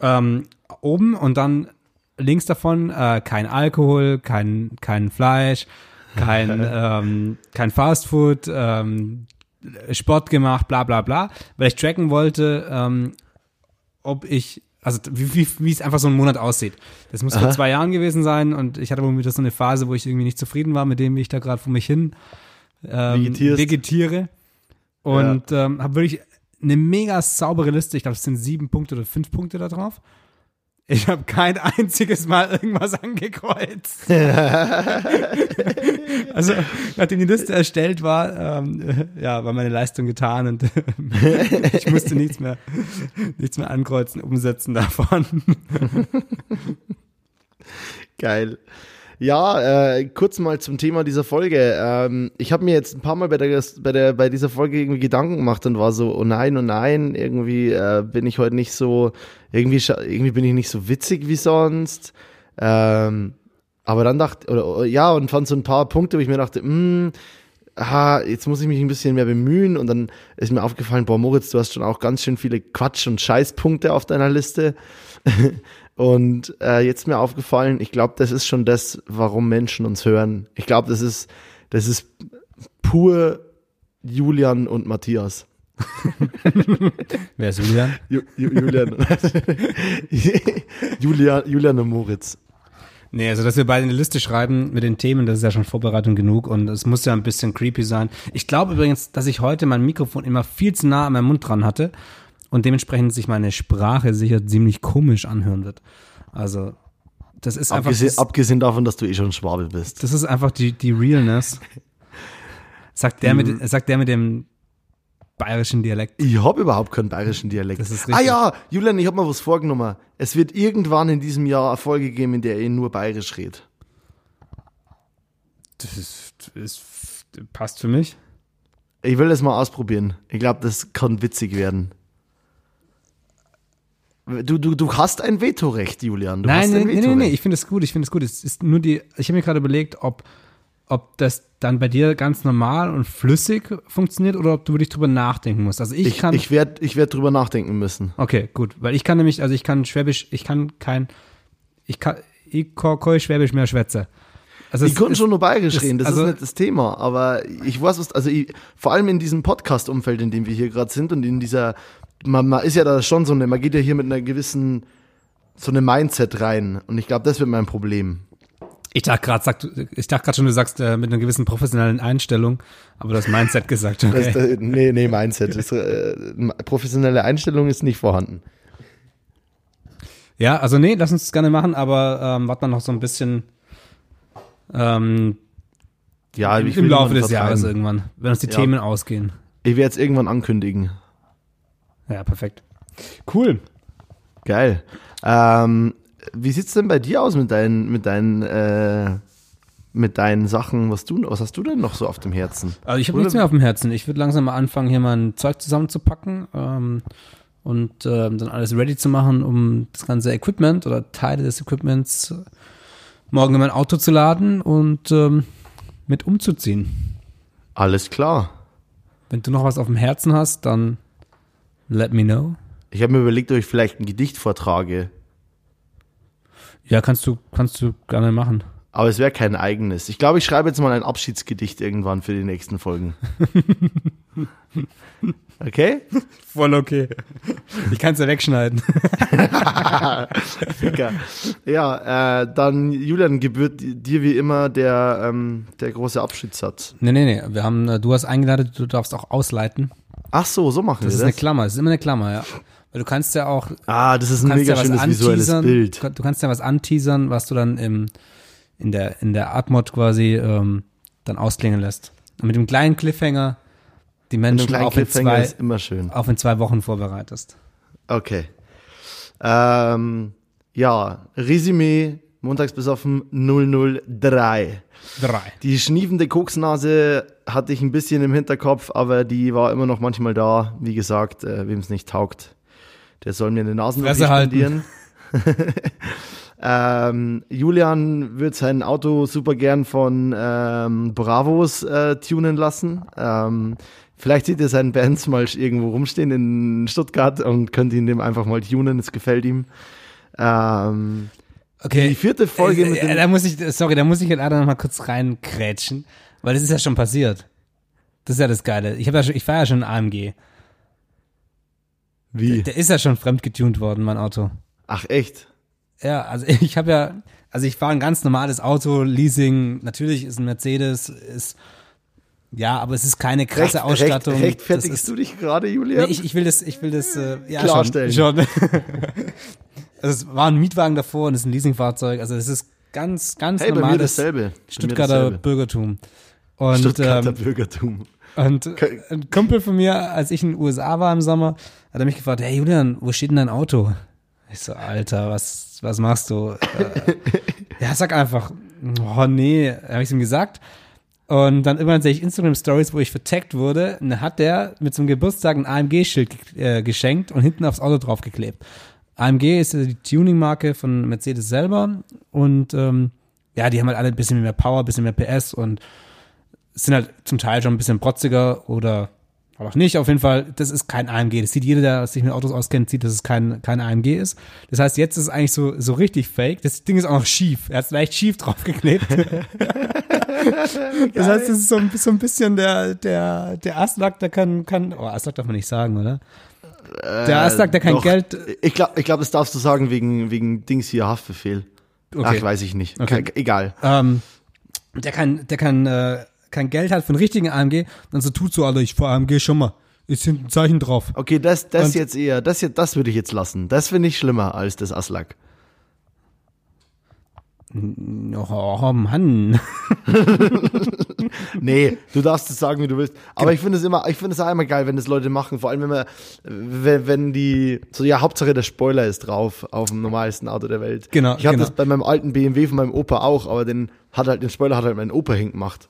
Ähm, oben und dann links davon äh, kein Alkohol, kein, kein Fleisch, kein, ähm, kein Fastfood, ähm, Sport gemacht, bla bla bla, weil ich tracken wollte, ähm, ob ich, also wie, wie, wie es einfach so ein Monat aussieht. Das muss vor Aha. zwei Jahren gewesen sein und ich hatte wohl wieder so eine Phase, wo ich irgendwie nicht zufrieden war mit dem, wie ich da gerade vor mich hin ähm, Vegetierst. vegetiere. Und ähm, habe wirklich eine mega saubere Liste. Ich glaube, es sind sieben Punkte oder fünf Punkte da drauf. Ich habe kein einziges Mal irgendwas angekreuzt. also, nachdem die Liste erstellt war, ähm, äh, ja, war meine Leistung getan und ich musste nichts mehr, nichts mehr ankreuzen, umsetzen davon. Geil. Ja, äh, kurz mal zum Thema dieser Folge. Ähm, ich habe mir jetzt ein paar Mal bei, der, bei, der, bei dieser Folge irgendwie Gedanken gemacht und war so, oh nein, oh nein, irgendwie äh, bin ich heute nicht so, irgendwie, irgendwie bin ich nicht so witzig wie sonst. Ähm, aber dann dachte, oder, oder ja, und fand so ein paar Punkte, wo ich mir dachte, mh, aha, jetzt muss ich mich ein bisschen mehr bemühen und dann ist mir aufgefallen, boah, Moritz, du hast schon auch ganz schön viele Quatsch- und Scheißpunkte auf deiner Liste. Und äh, jetzt ist mir aufgefallen, ich glaube, das ist schon das, warum Menschen uns hören. Ich glaube, das ist, das ist pur Julian und Matthias. Wer ist Julian? Ju, Ju, Julian. Julian. Julian und Moritz. Nee, also dass wir beide eine Liste schreiben mit den Themen, das ist ja schon Vorbereitung genug und es muss ja ein bisschen creepy sein. Ich glaube übrigens, dass ich heute mein Mikrofon immer viel zu nah an meinem Mund dran hatte und dementsprechend sich meine Sprache sicher ziemlich komisch anhören wird. Also das ist einfach Abgesehen, das, abgesehen davon, dass du eh schon Schwabe bist. das ist einfach die die Realness. Sagt der mit sagt der mit dem bayerischen Dialekt. Ich habe überhaupt keinen bayerischen Dialekt. Das ist ah ja, Julian, ich habe mal was vorgenommen. Es wird irgendwann in diesem Jahr eine Folge geben, in der er nur bayerisch redet. Das ist, das passt für mich. Ich will das mal ausprobieren. Ich glaube, das kann witzig werden. Du, du, du hast ein Vetorecht, Julian. Du Nein, hast nee, ein nee, nee, Vetorecht. nee, ich finde es gut, ich finde es gut. Es ist nur die, ich habe mir gerade überlegt, ob, ob das dann bei dir ganz normal und flüssig funktioniert oder ob du wirklich drüber nachdenken musst. Also ich, Ich, kann, ich werde ich werd drüber nachdenken müssen. okay, gut, weil ich kann nämlich, also ich kann Schwäbisch, ich kann kein, ich kann, ich kann kein Schwäbisch mehr schwätze. Also Ich konnte schon nur bayerisch reden, das also- ist nicht das Thema. Aber ich weiß was, also ich, vor allem in diesem Podcast-Umfeld, in dem wir hier gerade sind und in dieser, man, man ist ja da schon so eine, man geht ja hier mit einer gewissen, so eine Mindset rein. Und ich glaube, das wird mein Problem. Ich dachte gerade, ich dachte gerade schon, du sagst äh, mit einer gewissen professionellen Einstellung, aber du hast Mindset gesagt. Das, Okay. äh, nee, nee, Mindset. Das, äh, professionelle Einstellung ist nicht vorhanden. Ja, also nee, lass uns das gerne machen, aber ähm, warte mal noch so ein bisschen ähm, Ja, im Laufe des Jahres irgendwann, wenn uns die Ja. Themen ausgehen. Ich werde es irgendwann ankündigen. Ja, perfekt. Cool. Geil. Ähm, wie sieht's denn bei dir aus mit deinen, mit deinen, äh, mit deinen Sachen. Was, du, was hast du denn noch so auf dem Herzen? Also ich habe nichts mehr auf dem Herzen. Ich würde langsam mal anfangen, hier mein Zeug zusammenzupacken ähm, und ähm, dann alles ready zu machen, um das ganze Equipment oder Teile des Equipments morgen in mein Auto zu laden und ähm, mit umzuziehen. Alles klar. Wenn du noch was auf dem Herzen hast, dann let me know. Ich habe mir überlegt, ob ich vielleicht ein Gedicht vortrage. Ja, kannst du, kannst du gerne machen. Aber es wäre kein eigenes. Ich glaube, ich schreibe jetzt mal ein Abschiedsgedicht irgendwann für die nächsten Folgen. Okay? Voll okay. Ich kann es ja wegschneiden. Ja, äh, dann, Julian, gebührt dir wie immer der, ähm, der große Abschiedssatz. Nee, nee, nee. Wir haben, äh, du hast eingeladen, du darfst auch ausleiten. Ach so, so machen Das ist wir eine das. Klammer, das ist immer eine Klammer, ja. Weil du kannst ja auch, Ah, das ist ein mega ja schönes visuelles. Bild. Du kannst ja was anteasern, was du dann im, in der, in der Artmod quasi ähm, dann ausklingen lässt. Und mit dem kleinen Cliffhanger die Menschen auf in, Cliffhanger zwei, ist immer schön. auf in zwei Wochen vorbereitest. Okay. Ähm, ja, Resümee, montags besoffen 003. Drei. Die schniefende Koksnase hatte ich ein bisschen im Hinterkopf, aber die war immer noch manchmal da. Wie gesagt, äh, wem es nicht taugt, der soll mir eine Fresse halten. spendieren. ähm, Julian wird sein Auto super gern von ähm, Bravos äh, tunen lassen. Ähm, vielleicht sieht er seinen Bands mal irgendwo rumstehen in Stuttgart und könnte ihn dem einfach mal tunen. Es gefällt ihm. Ähm, Okay. die vierte Folge mit äh, dem da muss ich, sorry, da muss ich leider noch mal kurz reinkrätschen, weil das ist ja schon passiert. Das ist ja das Geile. Ich ja schon, ich fahre ja schon einen AMG. Wie? Der ist ja schon fremdgetunt worden, mein Auto. Ach echt? Ja, also ich habe ja, also ich fahre ein ganz normales Auto, Leasing, natürlich ist ein Mercedes, ist, ja, aber es ist keine krasse Recht- Ausstattung. Recht, rechtfertigst ist, du dich gerade, nee, Julian? ich, ich will das, ich will das, äh, ja, Klarstellen. Schon, schon. also es war ein Mietwagen davor und es ist ein Leasingfahrzeug, also es ist ganz, ganz hey, bei mir normales dasselbe. Bei mir Stuttgarter dasselbe. Bürgertum. Und, Stuttgarter ähm, Bürgertum. und ein Kumpel von mir, als ich in den USA war im Sommer, hat er mich gefragt, hey Julian, wo steht denn dein Auto? Ich so, Alter, was, was machst du? Äh, ja, sag einfach, oh nee, habe ich ihm gesagt. Und dann irgendwann sehe ich Instagram-Stories, wo ich vertaggt wurde, und dann hat der mit zum Geburtstag ein AMG-Schild äh, geschenkt und hinten aufs Auto draufgeklebt. AMG ist die Tuning-Marke von Mercedes selber und ähm, ja, die haben halt alle ein bisschen mehr Power, ein bisschen mehr PS und sind halt zum Teil schon ein bisschen protziger oder auch nicht. Auf jeden Fall, das ist kein AMG. Das sieht jeder, der sich mit Autos auskennt, sieht, dass es kein, kein AMG ist. Das heißt, jetzt ist es eigentlich so, so richtig fake. Das Ding ist auch noch schief. Er hat es leicht schief draufgeklebt. das heißt, das ist so ein, so ein bisschen der, der, der Aslak, der kann, kann, oh, Aslak darf man nicht sagen, oder? Der Aslak, der kein Äh, Doch, Geld, Ich glaube, ich glaub, das darfst du sagen wegen, wegen Dings hier, Haftbefehl. Okay. Ach, weiß ich nicht. Okay. Ke- Egal. ähm, der kann, der kann, äh, kein Geld hat für einen richtigen AMG, dann so tut so, Alter, ich fahr AMG schon mal. Ist hinten ein Zeichen drauf. Okay, das, das Und- jetzt eher, das jetzt, das würde ich jetzt lassen. Das finde ich schlimmer als das Aslak. Oh, Mann. Nee, du darfst es sagen, wie du willst. Aber ich finde es immer, ich finde es auch immer geil, wenn das Leute machen. Vor allem, wenn man, wenn, wenn die, so ja, Hauptsache der Spoiler ist drauf auf dem normalsten Auto der Welt. Genau, Ich habe genau. das bei meinem alten BMW von meinem Opa auch, aber den hat halt, den Spoiler hat halt mein Opa hingemacht.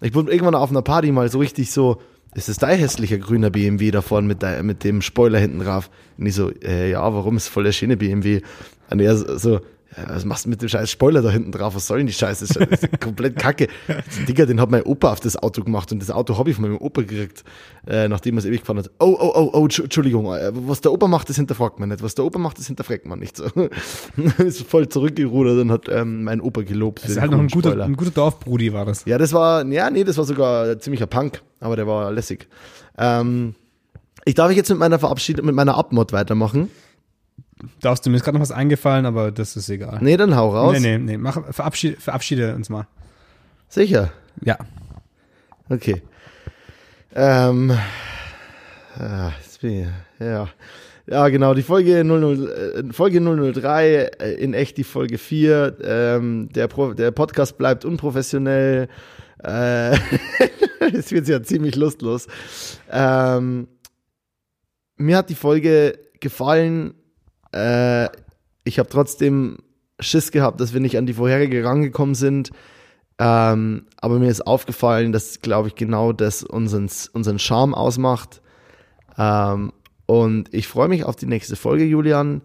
Ich wurde irgendwann auf einer Party mal so richtig so, ist das dein hässlicher grüner BMW da vorne mit, der, mit dem Spoiler hinten drauf? Und ich so, äh, ja, warum ist voll der schöne BMW? Und er so ja, was machst du mit dem scheiß Spoiler da hinten drauf? Was soll denn die Scheiße? Das ist, komplett kacke. Digga, den hat mein Opa auf das Auto gemacht und das Auto habe ich von meinem Opa gekriegt, äh, nachdem er es ewig gefahren hat. Oh, oh, oh, oh, Tschu- Entschuldigung, äh, was der Opa macht, das hinterfragt man nicht. Was der Opa macht, das hinterfragt man nicht. So. ist voll zurückgerudert und hat ähm, mein Opa gelobt. Das ist halt noch ein guter, ein guter Dorfbrudi war das. Ja, das war, ja, nee, das war sogar ziemlicher Punk, aber der war lässig. Ähm, ich darf ich jetzt mit meiner Verabschiedung, mit meiner Abmod weitermachen? Darfst du, mir ist gerade noch was eingefallen, aber das ist egal. Nee, dann hau raus. Nee, nee, nee, mach, verabschiede, verabschiede uns mal. Sicher. Ja. Okay. Ähm, ah, jetzt bin ich, ja. Ja, genau, die Folge 00, äh, Folge 003, äh, in echt die Folge 4. Ähm, der, Pro, der Podcast bleibt unprofessionell. Äh, es wird ja ziemlich lustlos. Ähm, mir hat die Folge gefallen. Äh, ich habe trotzdem Schiss gehabt, dass wir nicht an die vorherige rangekommen sind. Ähm, aber mir ist aufgefallen, dass, glaube ich, genau das unseren, unseren Charme ausmacht. Ähm, und ich freue mich auf die nächste Folge, Julian.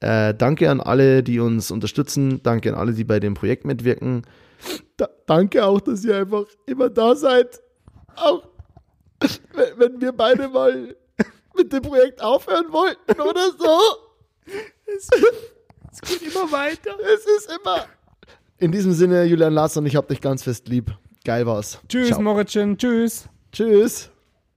Äh, danke an alle, die uns unterstützen. Danke an alle, die bei dem Projekt mitwirken. Da, danke auch, dass ihr einfach immer da seid. Auch wenn, wenn wir beide mal mit dem Projekt aufhören wollten oder so. Es, es geht immer weiter. Es ist immer. In diesem Sinne, Julian Larsson, ich hab dich ganz fest lieb. Geil war's. Tschüss, Ciao. Moritzchen. Tschüss. Tschüss.